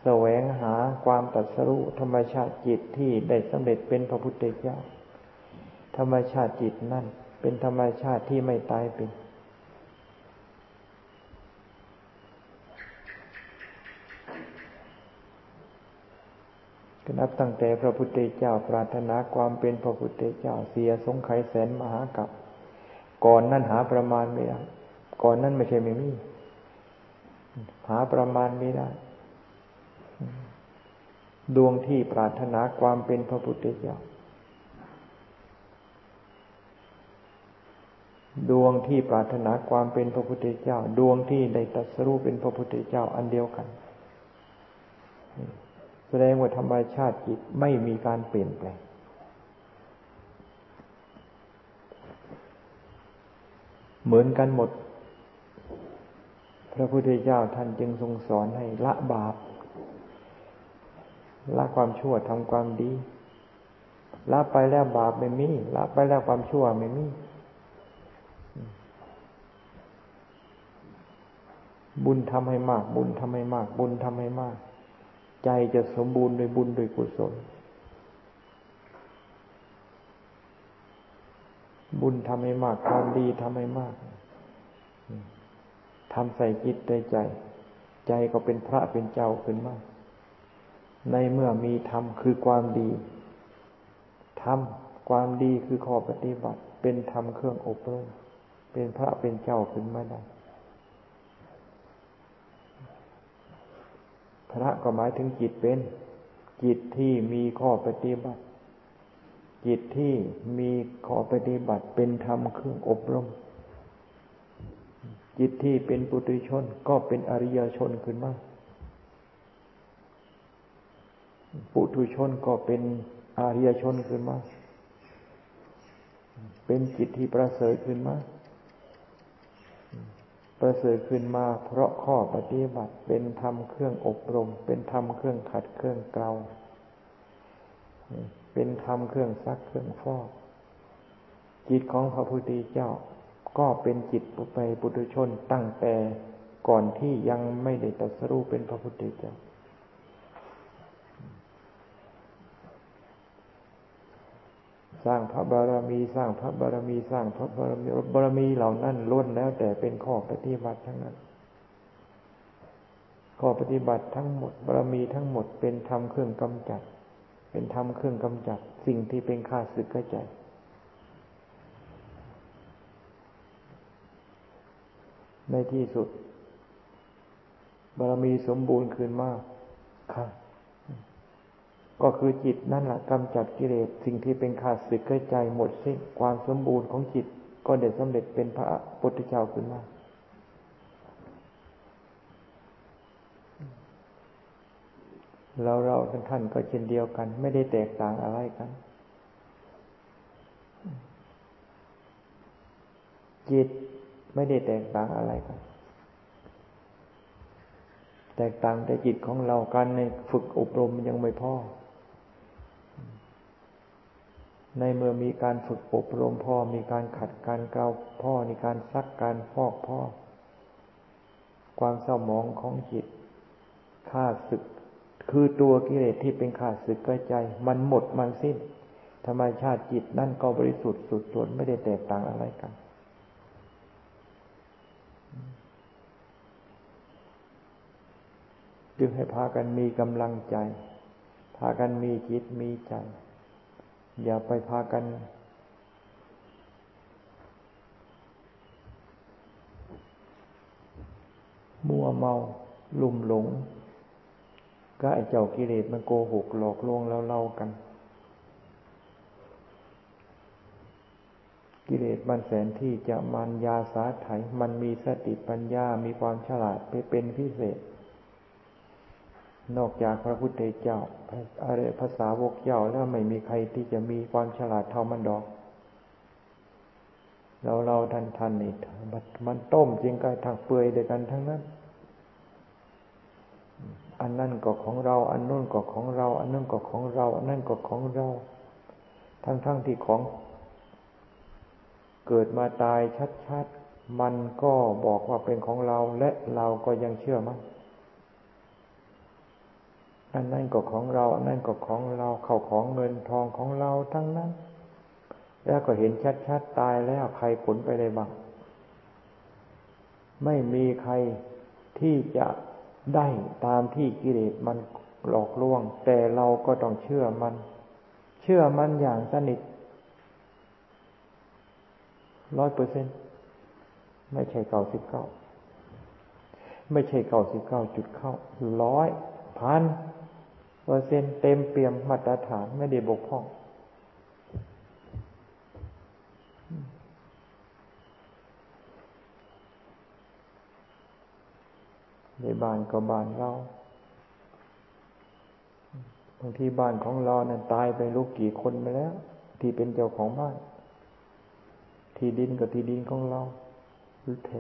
แสวงหาความตัดสรุธรรมชาติจิตที่ได้สำเร็จเป็นพระพุทธเจ้า ธรรมชาติจิตนั่นเป็นธรรมชาติที่ไม่ตายเป็น นับตั้งแต่พระพุทธเจ้าปรารถนาความเป็นพระพุทธเจ้าเสียสงไขยแสนมหากับก่อนนั้นหาประมาณไม่ได้ ก่อนนั้นไม่ใช่ไม่มี หาประมาณไม่ได้ ดวงที่ปรารถนาความเป็นพระพุทธเจ้า ดวงที่ปรารถนาความเป็นพระพุทธเจ้า ดวงที่ได้ตรัสรู้เป็นพระพุทธเจ้าอันเดียวกัน ดงว่าธรรมชาติจิตไม่มีการเปลี่ยนแปลง เหมือนกันหมด พระพุทธเจ้าท่านจึงทรงสอนให้ละบาป ละความชั่วทำความดี ละไปแล้วบาปไม่มี ละไปแล้วความชั่วไม่มี บุญทำให้มาก บุญทำให้มาก บุญทำให้มาก ใจจะสมบูรณ์โดยบุญโดยกุศล บุญทำให้มากความดีทำให้มากทำใส่จิตในใจ ใจก็เป็นพระเป็นเจ้าขึ้นมาก ในเมื่อมีธรรมคือความดีธรรมความดีคือข้อปฏิบัติ เป็นธรรมเครื่องอบรมเป็นพระเป็นเจ้าขึ้นมาได้ พระก็หมายถึงจิตเป็น จิตที่มีข้อปฏิบัติ จิตที่มีข้อปฏิบัติเป็นธรรมเครื่องอบรม จิตที่เป็นปุถุชนก็เป็นอริยชนขึ้นมาปุถุชนก็เป็นอริยชนขึ้นมา เป็นจิตที่ประเสริฐขึ้นมา ประเสริฐขึ้นมาเพราะข้อปฏิบัติเป็นธรรมเครื่องอบรม เป็นธรรมเครื่องขัดเครื่องเกลาเป็นธรรมเครื่องซักเครื่องฟอกจิตของพระพุทธเจ้า ก็เป็นจิตปุไปปุถุชนตั้งแต่ก่อนที่ยังไม่ได้ตรัสรู้เป็นพระพุทธเจ้า สร้างพระบารมีสร้างพระบารมีสร้างพระบารมีบารมีเหล่านั้นล้วนแล้ว แต่เป็นข้อปฏิบัติทั้งนั้น ข้อปฏิบัติทั้งหมดบารมีทั้งหมดเป็นธรรมเครื่องกำจัด เป็นธรรมเครื่องกำจัด สิ่งที่เป็นข้าศึกกระจายในที่สุดบารมีสมบูรณ์คืนมากค่ะ ก็คือจิตนั่นแหละกำจัดกิเลสสิ่งที่เป็นขาดสึกกระจหมดสิ้นความสมบูรณ์ของจิต ก็ได้สำเร็จเป็นพระพุทธเจ้าขึ้นมาเราเราท่านก็เช่นเดียวกัน ไม่ได้แตกต่างอะไรกัน จิตไม่ได้แตกต่างอะไรกัน แตกต่างแต่จิตของเราการในฝึกอบรมยังไม่พอ ในเมื่อมีการฝึกอบรมพ่อ มีการขัดการเกลาพ่อ มีการซักการฟอกพ่อ ความเศร้าหมองของจิตข้าศึก คือตัวกิเลสที่เป็นข้าศึกกระใจ มันหมดมันสิ้น ธรรมชาติจิตนั่นก็บริสุทธิ์สุดส่วนไม่ได้แตกต่างอะไรกันจึงให้พากันมีกำลังใจ พากันมีจิตมีใจ อย่าไปพากัน มัวเมา ลุ่มหลง ก็ไอเจ้ากิเลสมันโกหกหลอกลวงแล้วเล่ากัน กิเลสมันแสนที่จะมันยาสาไถมันมีสติปัญญา มีความฉลาดไปเป็นพิเศษ นอกจากพระพุทธเจ้าอะไรภาษาวกเจ้าแล้วไม่มีใครที่จะมีความฉลาดเท่ามันดอก เราเราทันทันนี่มันต้มจริงก็ทางเปื่อยเดียวกันทั้งนั้น อันนั่นก็ของเรา อันนู้นก็ของเรา อันนั้นก็ของเรา อันนั้นก็ของเรา ทั้งทั้งที่ของ เกิดมาตายชัดๆมันก็บอกว่าเป็นของเราและเราก็ยังเชื่อมั่น อันนั้นก็ของเรา อันนั้นก็ของเรา เข้าของเงินทองของเราทั้งนั้น แล้วก็เห็นชัดๆตายแล้วใครผลไปได้บ้าง ไม่มีใครที่จะได้ตามที่กิเลสมันหลอกลวง แต่เราก็ต้องเชื่อมัน เชื่อมันอย่างสนิทร้อยเปอร์เซ็นไม่ใช่เก้าสิบเก้า ไม่ใช่เก้าสิบเก้าจุดเข้าร้อยพัน เปอร์เซ็นต์เต็มเปี่ยมมาตรฐานไม่ได้บกพร่อง ในบ้านก็บ้านเราบางที่บ้านของเรานั้นตายไปลูกกี่คนไปแล้ว ที่เป็นเจ้าของบ้าน ที่ดินกับที่ดินของเรา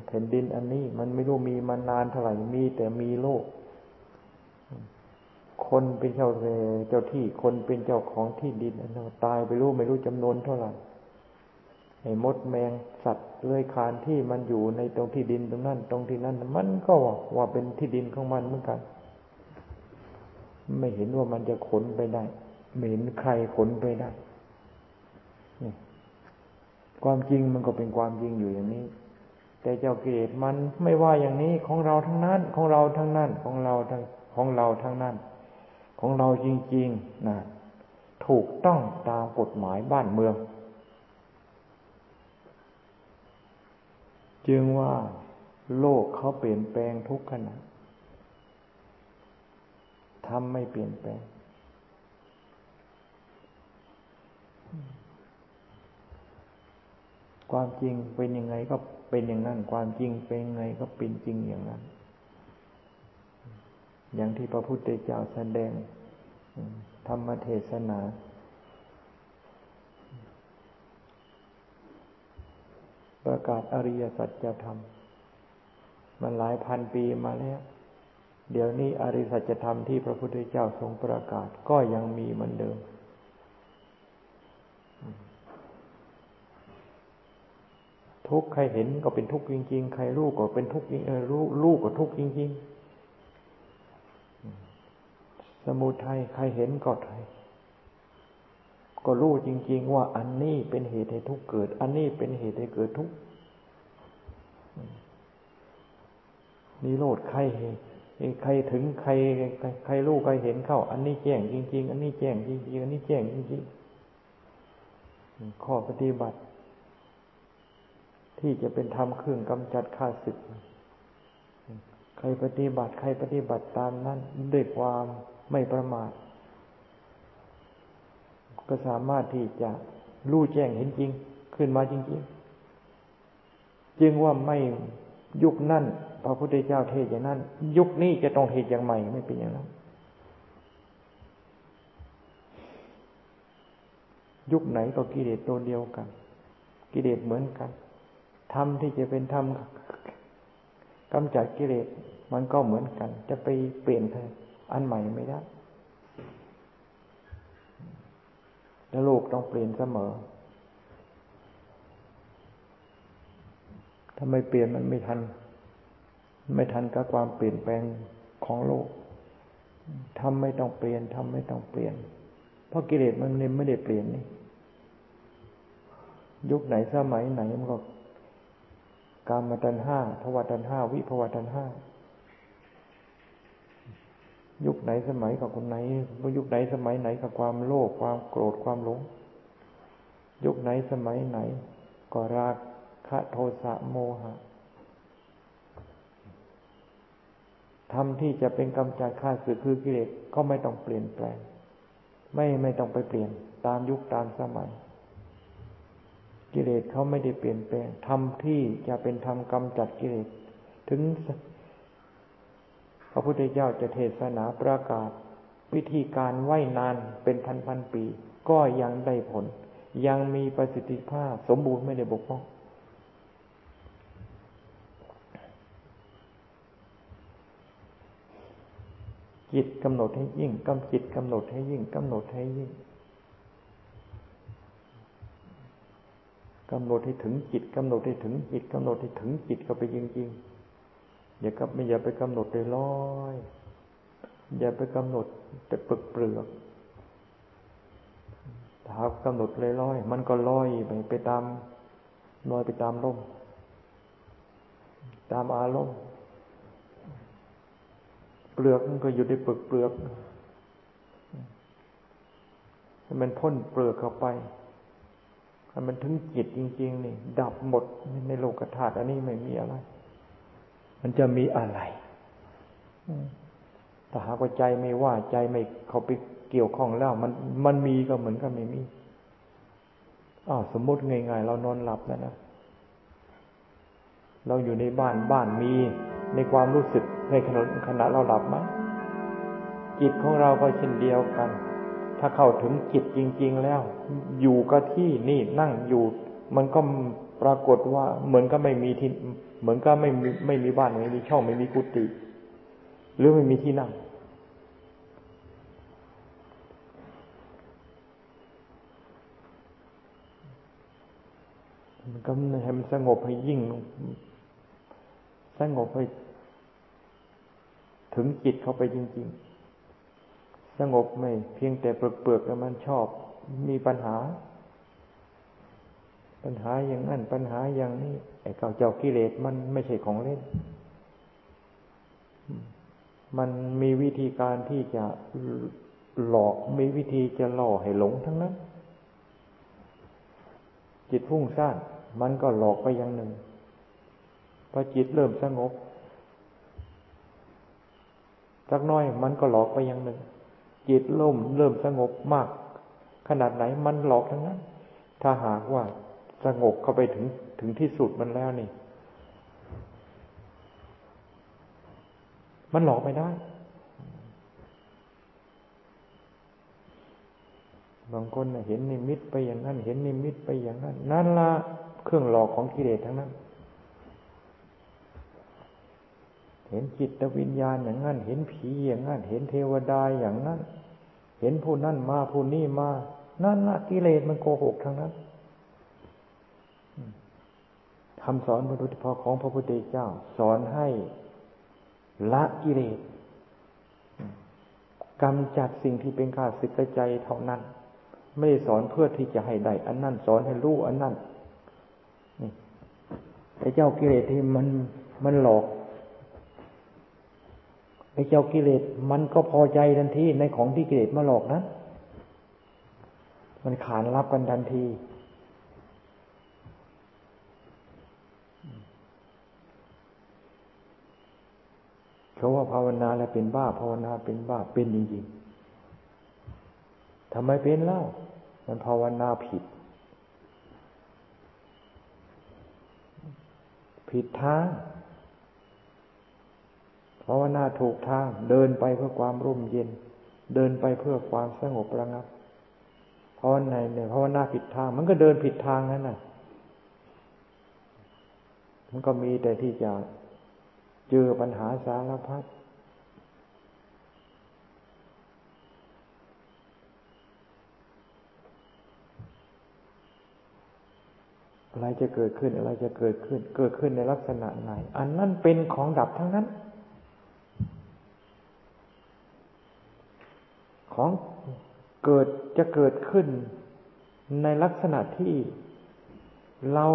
แผ่นดินอันนี้มันไม่รู้มีมานานเท่าไหร่มีแต่มีโลก คนเป็นเจ้าเจ้าที่คนเป็นเจ้าของที่ดินนตายไปรู้ไม่รู้จำนวนเท่าไหร่ไอ้มดแมงสัตว์เลื้อยคานที่มันอยู่ในตรงที่ดินตรงนั้น ตรงที่นั้นมันก็ว่าเป็นที่ดินของมันเหมือนกัน ไม่เห็นว่ามันจะขนไปได้ไม่เห็นใครขนไปได้ความจริงมันก็เป็นความจริงอยู่อย่างนี้ แต่เจ้าเกศมันไม่ว่าอย่างนี้ของเราทั้งนั้น ของเราทั้งนั้น ของเราทั้งของเราทั้งนั้น ของเราจริงๆนะถูกต้องตามกฎหมายบ้านเมือง จึงว่าโลกเขาเปลี่ยนแปลงทุกขณะทำไม่เปลี่ยนแปลง ความจริงเป็นยังไงก็เป็นอย่างนั้น ความจริงเป็นยังไงก็เป็นจริงอย่างนั้น อย่างที่พระพุทธเจ้าแสดง ธรรมเทศนา ประกาศอริยสัจธรรม มันหลายพันปีมาแล้ว เดี๋ยวนี้อริยสัจธรรมที่พระพุทธเจ้าทรงประกาศก็ยังมีเหมือนเดิม ทุกใครเห็นก็เป็นทุกข์จริง ๆ ใครรู้ก็เป็นทุกข์รู้รู้ก็ทุกข์จริง ๆ สมุทัยใครเห็นก็ไทยก็รู้จริง ๆ ว่าอันนี้เป็นเหตุให้ทุกเกิด อันนี้เป็นเหตุให้เกิดทุกนิโรธใครเห็นใครถึงใครใครรู้ใครเห็นเข้า อันนี้แจ้งจริง ๆ อันนี้แจ้งจริงๆอันนี้แจ้งจริงๆข้อปฏิบัติ ที่จะเป็นธรรมเครื่องกำจัดข้าศึก ใครปฏิบัติ ใครปฏิบัติตามนั้นด้วยความ ไม่ประมาท ก็สามารถที่จะรู้แจ้งเห็นจริง ขึ้นมาจริง ๆ จึงว่าไม่ยุคนั้นพระพุทธเจ้าเทศอย่างนั้น ยุคนี้จะต้องเทศอย่างใหม่ไม่เป็นอย่างนั้นยุคไหนก็กิเลสตัวเดียวกัน กิเลสเหมือนกันธรรมที่จะเป็นธรรมกำจัดกิเลสมันก็เหมือนกัน จะไปเปลี่ยน อันใหม่ไม่ได้ แล้วโลกต้องเปลี่ยนเสมอ ถ้าไม่เปลี่ยนมันไม่ทัน ไม่ทันกับความเปลี่ยนแปลงของโลกทำไม่ต้องเปลี่ยนทำไม่ต้องเปลี่ยน เพราะกิเลสมันไม่ได้เปลี่ยนนี่ ยุคไหนสมัยไหนมันก็การมาตันห้าภวตันห้า วิภวตันห้า ยุคไหนสมัยกับคนไหนยุคไหนสมัยไหนกับความโลภความโกรธความหลง ยุคไหนสมัยไหน ก็ราคะโทสะโมหะทำที่จะเป็นกำจัดข้าศึกคือกิเลสก็ไม่ต้องเปลี่ยนแปลง ไม่ไม่ต้องไปเปลี่ยนตามยุคตามสมัย กิเลสเขาไม่ได้เปลี่ยนแปลงทำที่จะเป็นธรรมกำจัดกิเลสถึง พระพุทธเจ้าจะเทศนาประกาศ วิธีการไหวนานเป็นพันพันปี ก็ยังได้ผล ยังมีประสิทธิภาพสมบูรณ์ไม่ได้บกพร่องจิตกำหนดให้ยิ่งกำจิตกำหนดให้ยิ่งกำหนดให้ยิ่งกำหนดให้ถึงจิตกำหนดให้ถึงจิตกำหนดให้ถึงจิตก็ไปจริงๆ อย่ากับไม่อย่าไปกำหนดเลยลอยอย่าไปกำหนดแต่ปึกเปลือกถ้ากำหนดเลยลอยมันก็ลอยไปไปตามลอยไปตามลมตามอารมณ์เปลือกมันก็อยู่ในปึกเปลือกให้มันพ่นเปลือกเข้าไปให้มันถึงจิตจริง ๆ นี่ ดับหมดในโลกธาตุอันนี้ไม่มีอะไร มันจะมีอะไรถ้าหากว่าใจไม่ว่าใจไม่เขาไปเกี่ยวข้องแล้ว มันมันมีก็เหมือนกับไม่มีอ้าวสมมติง่ายๆเรานอนหลับแล้วนะเราอยู่ในบ้านบ้านมีในความรู้สึกในขณะขณะเราหลับไหมจิตของเราก็เช่นเดียวกัน ถ้าเข้าถึงจิตจริง ๆ แล้ว อยู่กับที่นี่นั่งอยู่ มันก็ปรากฏว่าเหมือนก็ไม่มีที่ เหมือนก็ไม่มีไม่มีบ้านไม่มีช่องไม่มีกุฏิหรือไม่มีที่นั่ง มันก็ให้มันสงบให้ยิ่ง สงบให้ถึงจิตเข้าไปจริง ๆ สงบไม่ เพียงแต่เปลือกๆแล้วมันชอบมีปัญหา ปัญหาอย่างนั้นปัญหาอย่างนี้ไอ้เก่าเจ้ากิเลสมันไม่ใช่ของเล่น มันมีวิธีการที่จะหลอกมีวิธีจะหล่อให้หลงทั้งนั้น จิตฟุ้งซ่านมันก็หลอกไปอย่างหนึ่งพอจิตเริ่มสงบสักน้อยมันก็หลอกไปอย่างหนึ่ง จิตล่มเริ่มสงบมาก ขนาดไหนมันหลอกทั้งนั้น ถ้าหากว่า สงบเข้าไปถึงถึงที่สุดมันแล้วนี่ มันหลอกไม่ได้บางคนเห็นนิมิตไปอย่างนั้น เห็นนิมิตไปอย่างนั้น นั่นละเครื่องหลอกของกิเลสทั้งนั้น เห็นจิตวิญญาณอย่างนั้น เห็นผีอย่างนั้น เห็นเทวดาอย่างนั้น เห็นผู้นั่นมาผู้นี้มา นั่นละกิเลสมันโกหกทั้งนั้น คำสอนพระพุทธพของพระพุทธเจ้า สอนให้ละกิเลสกำจัดสิ่งที่เป็นข้าศึกใจเท่านั้น ไม่ได้สอนเพื่อที่จะให้ได้อันนั้นสอนให้รู้อันนั้นไอ้เจ้ากิเลสที่มันมันหลอกไอ้เจ้ากิเลสมันก็พอใจทันทีในของที่กิเลสมาหลอกนั้น มันขานรับกันทันที เขาว่าภาวนาแล้วเป็นบ้า ภาวนาเป็นบ้าเป็นจริงๆทำไมเป็นเล่า มันภาวนาผิด ผิดทางภาวนาถูกทาง เดินไปเพื่อความร่มเย็น เดินไปเพื่อความสงบระงับภาวนาเนี่ยภาวนาผิดทาง มันก็เดินผิดทางนั่นน่ะมันก็มีแต่ที่จะ เจอปัญหาสารพัดอะไรจะเกิดขึ้นอะไรจะเกิดขึ้น เกิดขึ้นในลักษณะไหน อันนั้นเป็นของดับทั้งนั้น ของเกิดจะเกิดขึ้นในลักษณะที่เรา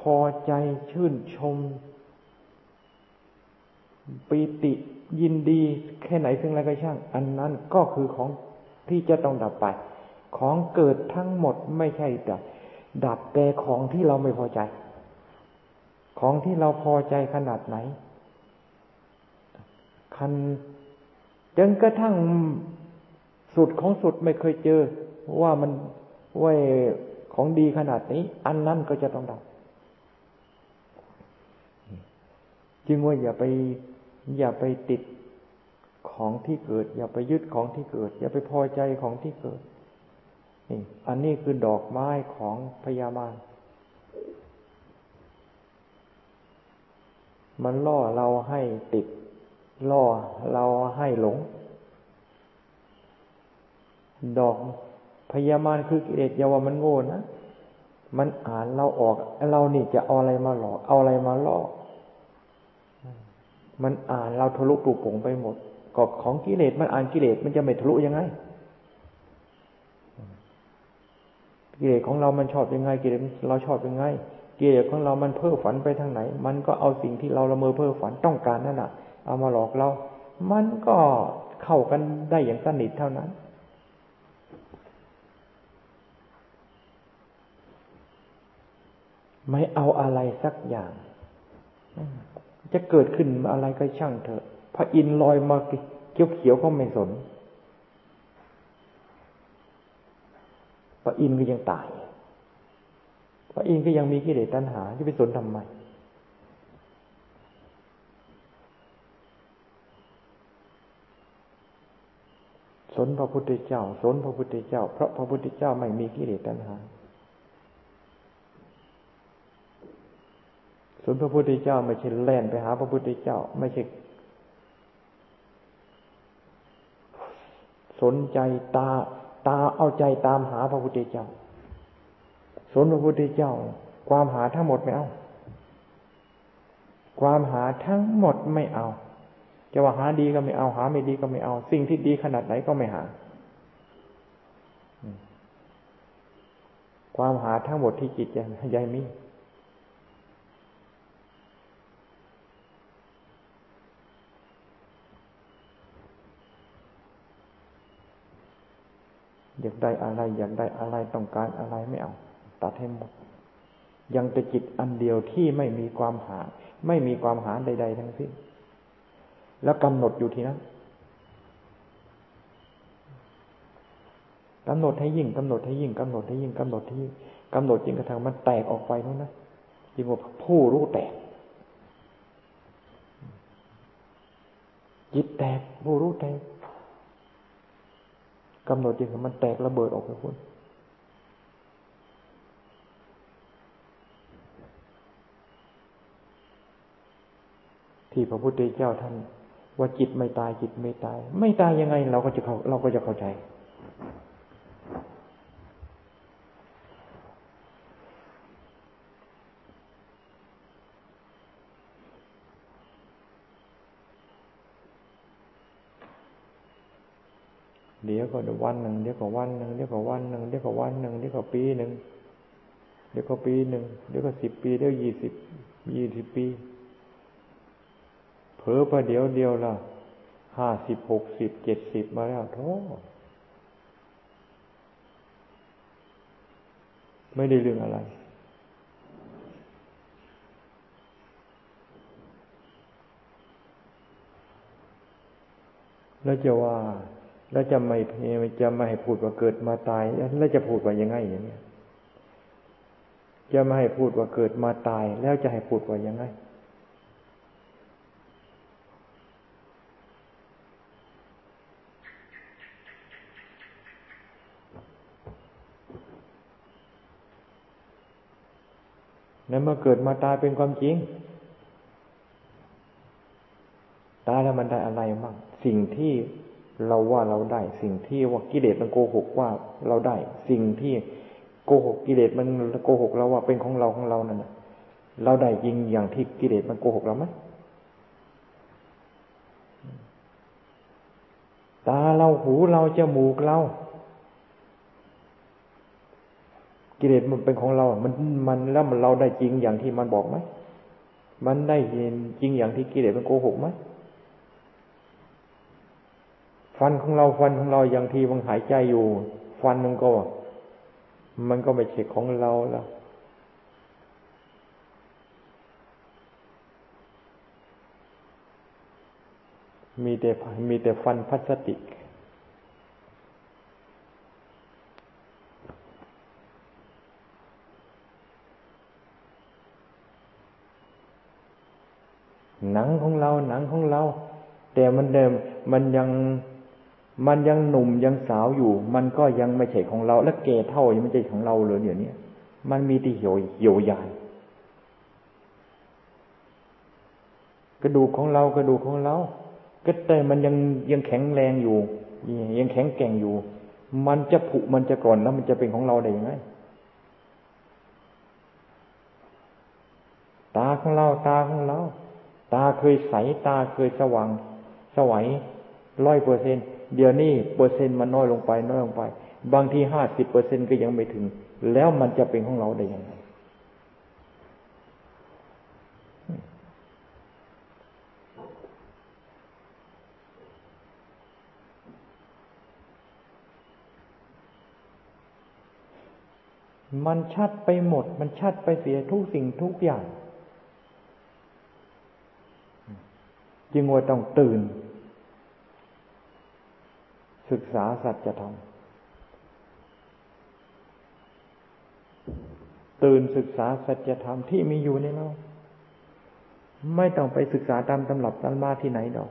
พอใจชื่นชม ปีติยินดีแค่ไหนเพียงไรก็ช่าง อันนั้นก็คือของที่จะต้องดับไป ของเกิดทั้งหมดไม่ใช่ดับ ดับแต่ของที่เราไม่พอใจ ของที่เราพอใจขนาดไหนคันจนกระทั่งสุดของสุดไม่เคยเจอ ว่ามันว่าของดีขนาดนี้ อันนั้นก็จะต้องดับ จึงว่าอย่าไป อย่าไปติดของที่เกิด อย่าไปยึดของที่เกิด อย่าไปพอใจของที่เกิดนี่อันนี้คือดอกไม้ของพยาบาลมันล่อเราให้ติด ล่อเราให้หลง ดอกพยามานคือกิเลสยาวมันโง่นะมันอ่านเราออก เรานี่จะเอาอะไรมาหลอก เอาอะไรมาล่อ มันอ่านเราทะลุปุโป่งไปหมดกอบของกิเลสมันอ่านกิเลสมันจะไม่ทะลุยังไงกิเลสของเรามันชอบยังไงกิเลสเราชอบยังไงกิเลสของเรามันเพ้อฝันไปทางไหน มันก็เอาสิ่งที่เราละเมอเพ้อฝันต้องการนั่นแหะเอามาหลอกเรา มันก็เข้ากันได้อย่างสนิทเท่านั้นไม่เอาอะไรสักอย่าง จะเกิดขึ้นอะไรก็ช่างเถอะพระอินลอยมาเขียวเขียวก็ไม่สนพระอินก็ยังตายพระอินก็ยังมีกิเลสตัณหาจะไปสนทำไมสนพระพุทธเจ้า สนพระพุทธเจ้า เพราะพระพุทธเจ้าไม่มีกิเลสตัณหา ส่วนพระพุทธเจ้าไม่ใช่แล่นไปหาพระพุทธเจ้า ไม่ใช่สนใจตาตาเอาใจตามหาพระพุทธเจ้า สนพระพุทธเจ้า ความหาทั้งหมดไม่เอา ความหาทั้งหมดไม่เอา จะว่าหาดีก็ไม่เอา หาไม่ดีก็ไม่เอา สิ่งที่ดีขนาดไหนก็ไม่หา ความหาทั้งหมดที่จิตใจมี อยากได้อะไร อยากได้อะไรต้องการอะไรไม่เอา ตัดให้หมด ยังแต่จิตอันเดียวที่ไม่มีความหา ไม่มีความหาใด ๆ ทั้งสิ้น แล้วกำหนดอยู่ที่นั้นกำหนดให้ยิ่งกำหนดให้ยิ่งกำหนดให้ยิ่งกำหนดที่กำหนดจริงกระทั่งมันแตกออกไปนู้นนะจริงว่าผู้รู้แตก จิตแตกผู้รู้แตก กำหนดจริงมันแตกระเบิดออกไปคุณที่พระพุทธเจ้าท่านว่าจิตไม่ตายจิตไม่ตาย ไม่ตายยังไง เราก็จะเข้าเราก็จะเข้าใจ เดี๋ยวก็วันหนึ่งเดี๋ยวก็วันหนึ่งเดี๋ยวก็วันหนึ่งเดี๋ยวก็วันหนึ่งเดี๋ยวก็ปีหนึ่งเดี๋ยวก็ปีหนึ่งเดี๋ยวก็สิบปีเดี๋ยวยี่สิบยี่สิบปี เผลอประเดี๋ยวเดียวละห้าสิบหกสิบเจ็ดสิบมาแล้วโทษไม่ได้เรื่องอะไร แล้วจะว่า แล้วจะไม่จะไม่ให้พูดว่าเกิดมาตาย แล้วจะพูดว่ายังไงอย่างนี้จะไม่ให้พูดว่าเกิดมาตาย แล้วจะให้พูดว่ายังไงนั้นเมื่อเกิดมาตายเป็นความจริง ตายแล้วมันได้อะไรบ้างสิ่งที่ เราว่าเราได้ สิ่งที่ว่ากิเลสมันโกหกว่าเราได้ สิ่งที่โกหกกิเลสมันโกหกเราว่าเป็นของเราของเรานั่นเราได้จริงอย่างที่กิเลสมันโกหกเราไหมตาเราหูเราจมูกเรา กิเลสมันเป็นของเรา มันมันแล้วมันเราได้จริงอย่างที่มันบอกไหมมันได้เห็นจริงอย่างที่กิเลสมันโกหกไหม ฟันของเราฟันของเราอย่างที่มันหายใจอยู่ ฟันมันก็ มันก็ไม่ใช่ของเราแล้วมีแต่มีแต่ฟันพลาสติก หนังของเราหนังของเรา แต่มันเดิมมันยัง มันยังหนุ่มยังสาวอยู่ มันก็ยังไม่ใช่ของเรา และเกเท่ายังไม่ใช่ของเราเลยเดี๋ยวนี้มันมีที่เหี่ยวเหี่ยวใหญ่กระดูกของเรากระดูกของเรา ก็แต่มันยังยังแข็งแรงอยู่ ยังแข็งแกร่งอยู่ มันจะผุมันจะก่อนแล้วมันจะเป็นของเราได้ยังไงตาของเราตาของเรา ตาเคยใสตาเคยสว่าง สวัยร้อยเปอร์เซ็น เดี๋ยวนี้เปอร์เซ็นต์มันน้อยลงไปน้อยลงไป บางทีห้าสิบเปอร์เซ็นก็ยังไม่ถึง แล้วมันจะเป็นของเราได้ยังไงมันชัดไปหมด มันชัดไปเสียทุกสิ่งทุกอย่าง จึงว่าต้องตื่น ศึกษาสัจธรรมตื่นศึกษาสัจธรรมที่มีอยู่ในเรา ไม่ต้องไปศึกษาตามตำรับตำมาที่ไหนดอก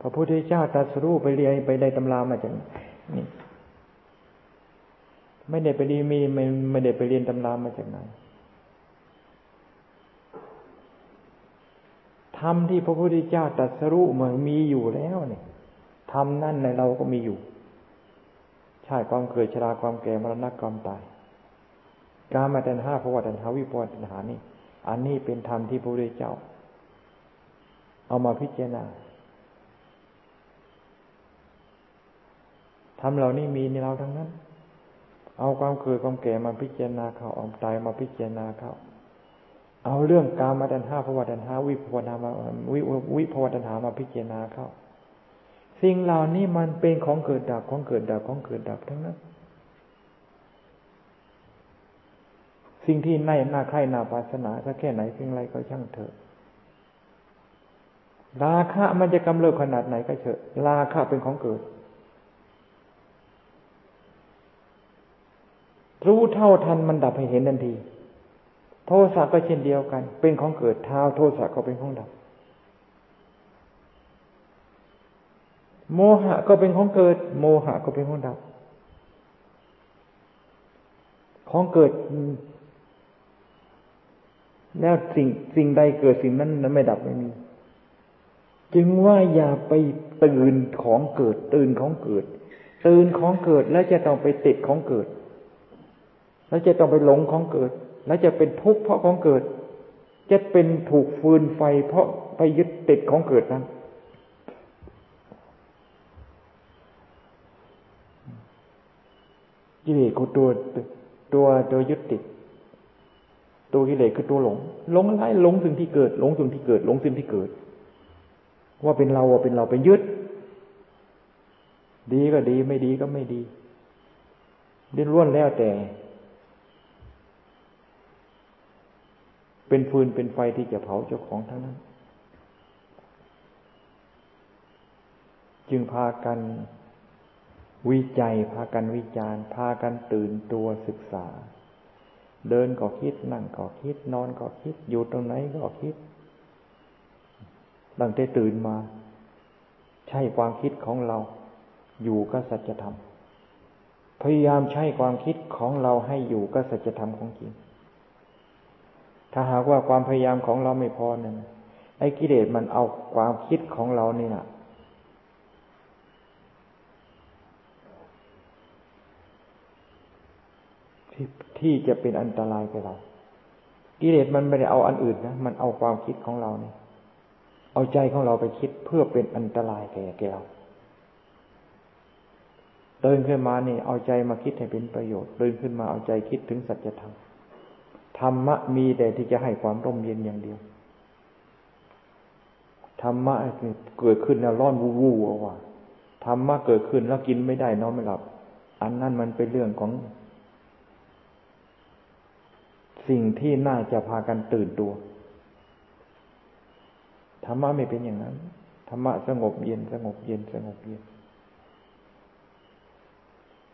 พระพุทธเจ้าตรัสรู้ไปเรียนไปได้ตำรามาจากนี่ไม่ได้ไปดีมีไม่ไม่ได้ไปเรียนตำรามาจากไหน รรมที่พระพุทธเจ้าตรัสรู้มันมีอยู่แล้วเนี่ยธรรมนั่นในเราก็มีอยู่ชาติความเกิดชราความแก่มรณะความตาย การมาแต่นห้าพระวัตันหาวิปวัตันหานี่อันนี้เป็นธรรมที่พระพุทธเจ้า เอามาพิจารณาธรรมเหล่านี้มีในเราทั้งนั้น เอาความเกิดความแก่มาพิจารณาเขาเอาตายมาพิจารณาเขา เอาเรื่องกามาดันหาภวดันหาวิภวนามาวิวิภวดันหามาพิจารณาเข้า สิ่งเหล่านี้มันเป็นของเกิดดับของเกิดดับของเกิดดับทั้งนั้น สิ่งที่ในหน้าใครหน้าปาสนาสักแค่ไหนเพียงไรก็ช่างเถอะ ราคะมันจะกำเริบขนาดไหนก็เถอะ ราคะเป็นของเกิดรู้เท่าทันมันดับให้เห็นทันที โทสะก็เช่นเดียวกัน เป็นของเกิดเท้า โทสะก็เป็นของดับ โมหะก็เป็นของเกิด โมหะก็เป็นของดับ ของเกิด แล้วสิ่งสิ่งใดเกิดสิ่งนั้นนั้นไม่ดับไม่มี จึงว่าอย่าไปตื่นของเกิด ตื่นของเกิด ตื่นของเกิดแล้วจะต้องไปติดของเกิด แล้วจะต้องไปหลงของเกิด แล้วจะเป็นทุกข์เพราะของเกิด จะเป็นถูกฟืนไฟ เพราะไปยึดติดของเกิดนั้น กิเลสคือตัวตัวตัวยึดติด ตัวกิเลสคือตัวหลง หลงอะไรหลงสิ่งที่เกิด หลงสิ่งที่เกิด หลงสิ่งที่เกิด ว่าเป็นเราว่าเป็นเราไปยึด ดีก็ดีไม่ดีก็ไม่ดีดิ้นร่วนแล้วแต่ เป็นฟืนเป็นไฟที่จะเผาเจ้าของทั้งนั้น จึงพากันวิจัย พากันวิจารณ์พากันตื่นตัวศึกษา เดินก็คิดนั่งก็คิด นอนก็คิด อยู่ตรงไหนก็คิดตั้งแต่ตื่นมา ใช่ความคิดของเรา อยู่กับสัจธรรม พยายามใช้ความคิดของเราให้อยู่กับสัจธรรมของจริง ถ้าหากว่าความพยายามของเราไม่พอนั่นไอ้กิเลสมันเอาความคิดของเรานี่นะที่ที่จะเป็นอันตรายแก่เรา กิเลสมันไม่ได้เอาอันอื่นนะ มันเอาความคิดของเราเนี่ย เอาใจของเราไปคิดเพื่อเป็นอันตรายแก่แกเราเดินขึ้นมานี่ เอาใจมาคิดให้เป็นประโยชน์ เดินขึ้นมาเอาใจคิดถึงสัจธรรม ธรรมะมีแต่ที่จะให้ความร่มเย็นอย่างเดียว ธรรมะเกิดขึ้นแล้วร้อนวูวูเอาว่าธรรมะเกิดขึ้นแล้วกินไม่ได้นอนไม่หลับ อันนั้นมันเป็นเรื่องของ สิ่งที่น่าจะพากันตื่นตัว ธรรมะไม่เป็นอย่างนั้น ธรรมะสงบเย็นสงบเย็นสงบเย็น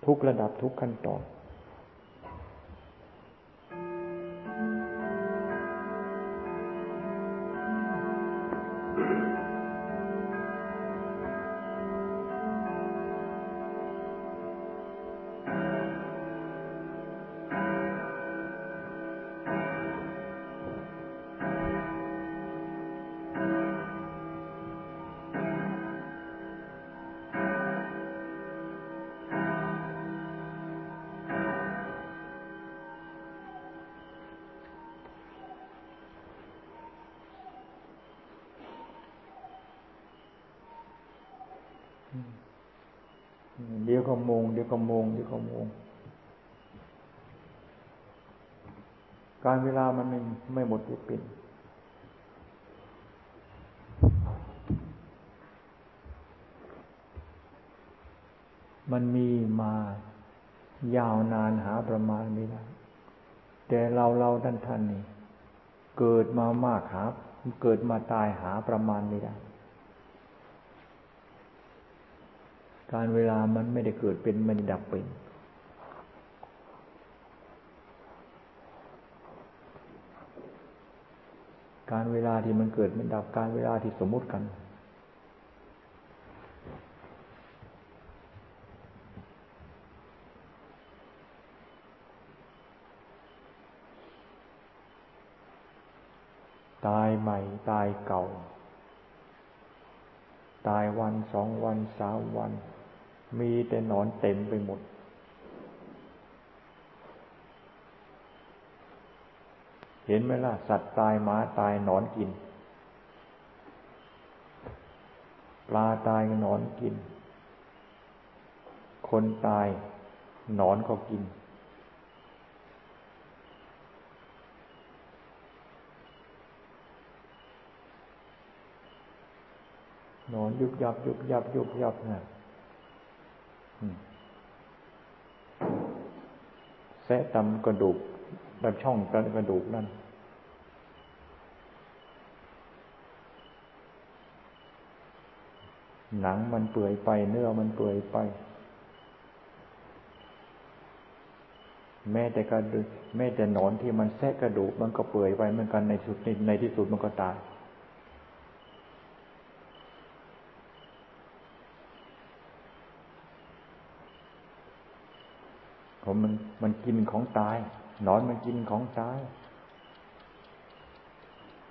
ทุกระดับทุกขั้นตอน การเวลามันไม่ไม่หมดที่ป็นมันมีมายาวนานหาประมาณไม่ได้ แต่เราเราท่านท่านนี่ เกิดมามากหาเกิดมาตายหาประมาณไม่ได้ การเวลามันไม่ได้เกิดเป็นมันดับเป็น การเวลาที่มันเกิดมันดับการเวลาที่สมมุติกัน ตายใหม่ตายเก่า ตายวันสองวันสามวัน มีแต่นอนเต็มไปหมด เห็นไหมล่ะ สัตว์ตายหมาตายหนอนกิน ปลาตายหนอนกิน คนตายหนอนก็กิน หนอนยุบยับ ยุบยับ ยุบยับนะแสะตำกระดูก ตำช่องกระดูกนั่นหนังมันเปื่อยไป เนื้อมันเปื่อยไป แม้แต่กระดูกแม้แต่หนอนที่มันแทะกระดูกมันก็เปื่อยไปเหมือนกันในสุดในที่สุดมันก็ตายผมมันมันกินของตาย นอนมันกินของตาย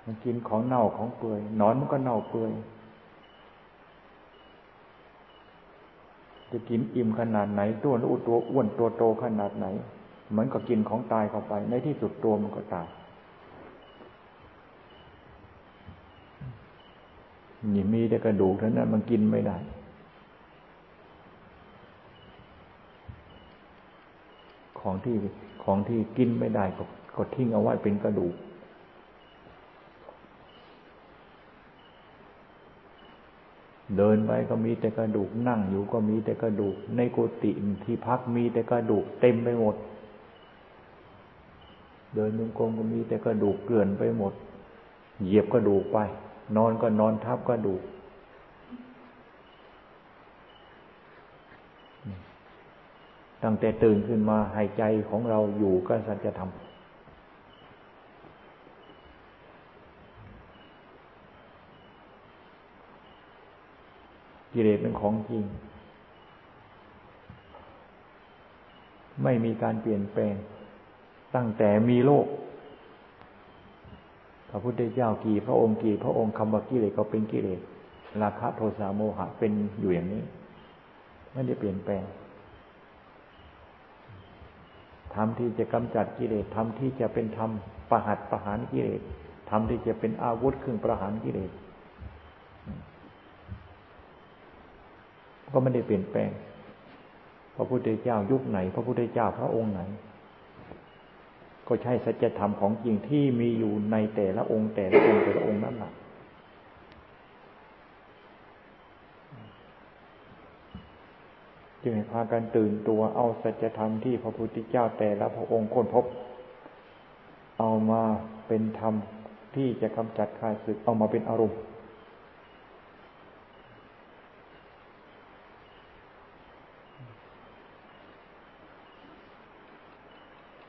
มันกินของเน่าของเปื่อยนอนมันก็เน่าเปื่อยจะกินอิ่มขนาดไหน ตัวนู้ตัวอ้วนตัวโตขนาดไหนมันก็กินของตายเข้าไป ในที่สุดตัวมันก็ตายนี่มีแต่กระดูกเท่านั้นมันกินไม่ได้ ของที่ ของที่กินไม่ได้ก็ก็ทิ้งเอาไว้เป็นกระดูก เดินไปก็มีแต่กระดูกนั่งอยู่ก็มีแต่กระดูก ในกุฏิที่พักมีแต่กระดูกเต็มไปหมด เดินยงกรมก็มีแต่กระดูกเกลื่อนไปหมด เหยียบกระดูกไป นอนก็นอนทับกระดูก ตั้งแต่ตื่นขึ้นมาหายใจของเราอยู่ก็สัจธรรมกิเลสเป็นของจริง ไม่มีการเปลี่ยนแปลง ตั้งแต่มีโลก พระพุทธเจ้ากี่พระองค์กี่ พระองค์คำว่ากิเลสก็เป็นกิเลสราคะโทสะโมหะเป็นอยู่อย่างนี้ ไม่ได้เปลี่ยนแปลง ทำที่จะกำจัดกิเลสทำที่จะเป็นธรรมประหัตประหารกิเลสทำที่จะเป็นอาวุธเครื่องประหารกิเลสก็ไม่ได้เปลี่ยนแปลง พระพุทธเจ้ายุคไหน พระพุทธเจ้าพระองค์ไหน ก็ใช่สัจธรรมของจริงที่มีอยู่ในแต่ละองค์แต่ละองค์แต่ละองค์นั้นแหละ จึงให้พากันตื่นตัวเอาสัจธรรมที่พระพุทธเจ้าแต่ละพระองค์ค้นพบ เอามาเป็นธรรมที่จะกำจัดข้าศึกเอามาเป็นอารมณ์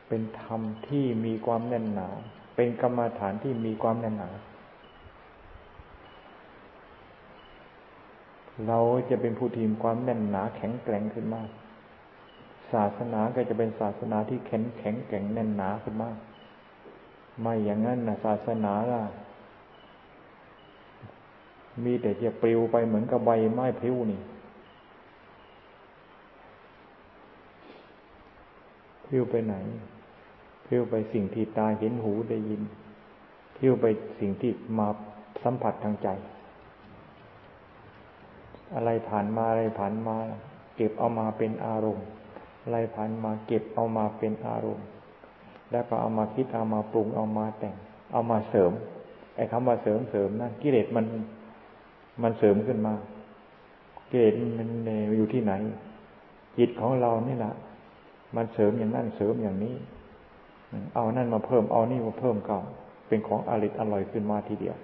เป็นธรรมที่มีความแน่นหนา เป็นกรรมฐานที่มีความแน่นหนา เราจะเป็นผู้ทีมความแน่นหนาแข็งแกร่งขึ้นมาก ศาสนาก็จะเป็นศาสนาที่แข็งแข็งแกร่งแน่นหนาขึ้นมาก ไม่อย่างนั้นนะศาสนาล่ะ มีแต่จะปลิวไปเหมือนกับใบไม้พลิ้วนี่พลิ้วไปไหนเที่ยวไปสิ่งที่ตาเห็นหูได้ยินเที่ยวไปสิ่งที่มาสัมผัสทางใจ อะไรผ่านมาอะไรผ่านมา เก็บเอามาเป็นอารมณ์ อะไรผ่านมาเก็บเอามาเป็นอารมณ์ แล้วก็เอามาคิดเอามาปรุงเอามาแต่ง เอามาเสริมไอ้คำว่าเสริมเสริมนั่นกิเลสมันมันเสริมขึ้นมากิเลสมันอยู่ที่ไหน จิตของเรานี่แหละมันเสริมอย่างนั้นเสริมอย่างนี้ เอานั่นมาเพิ่มเอานี่มาเพิ่มก็เป็นของอริดอร่อยขึ้นมาทีเดียว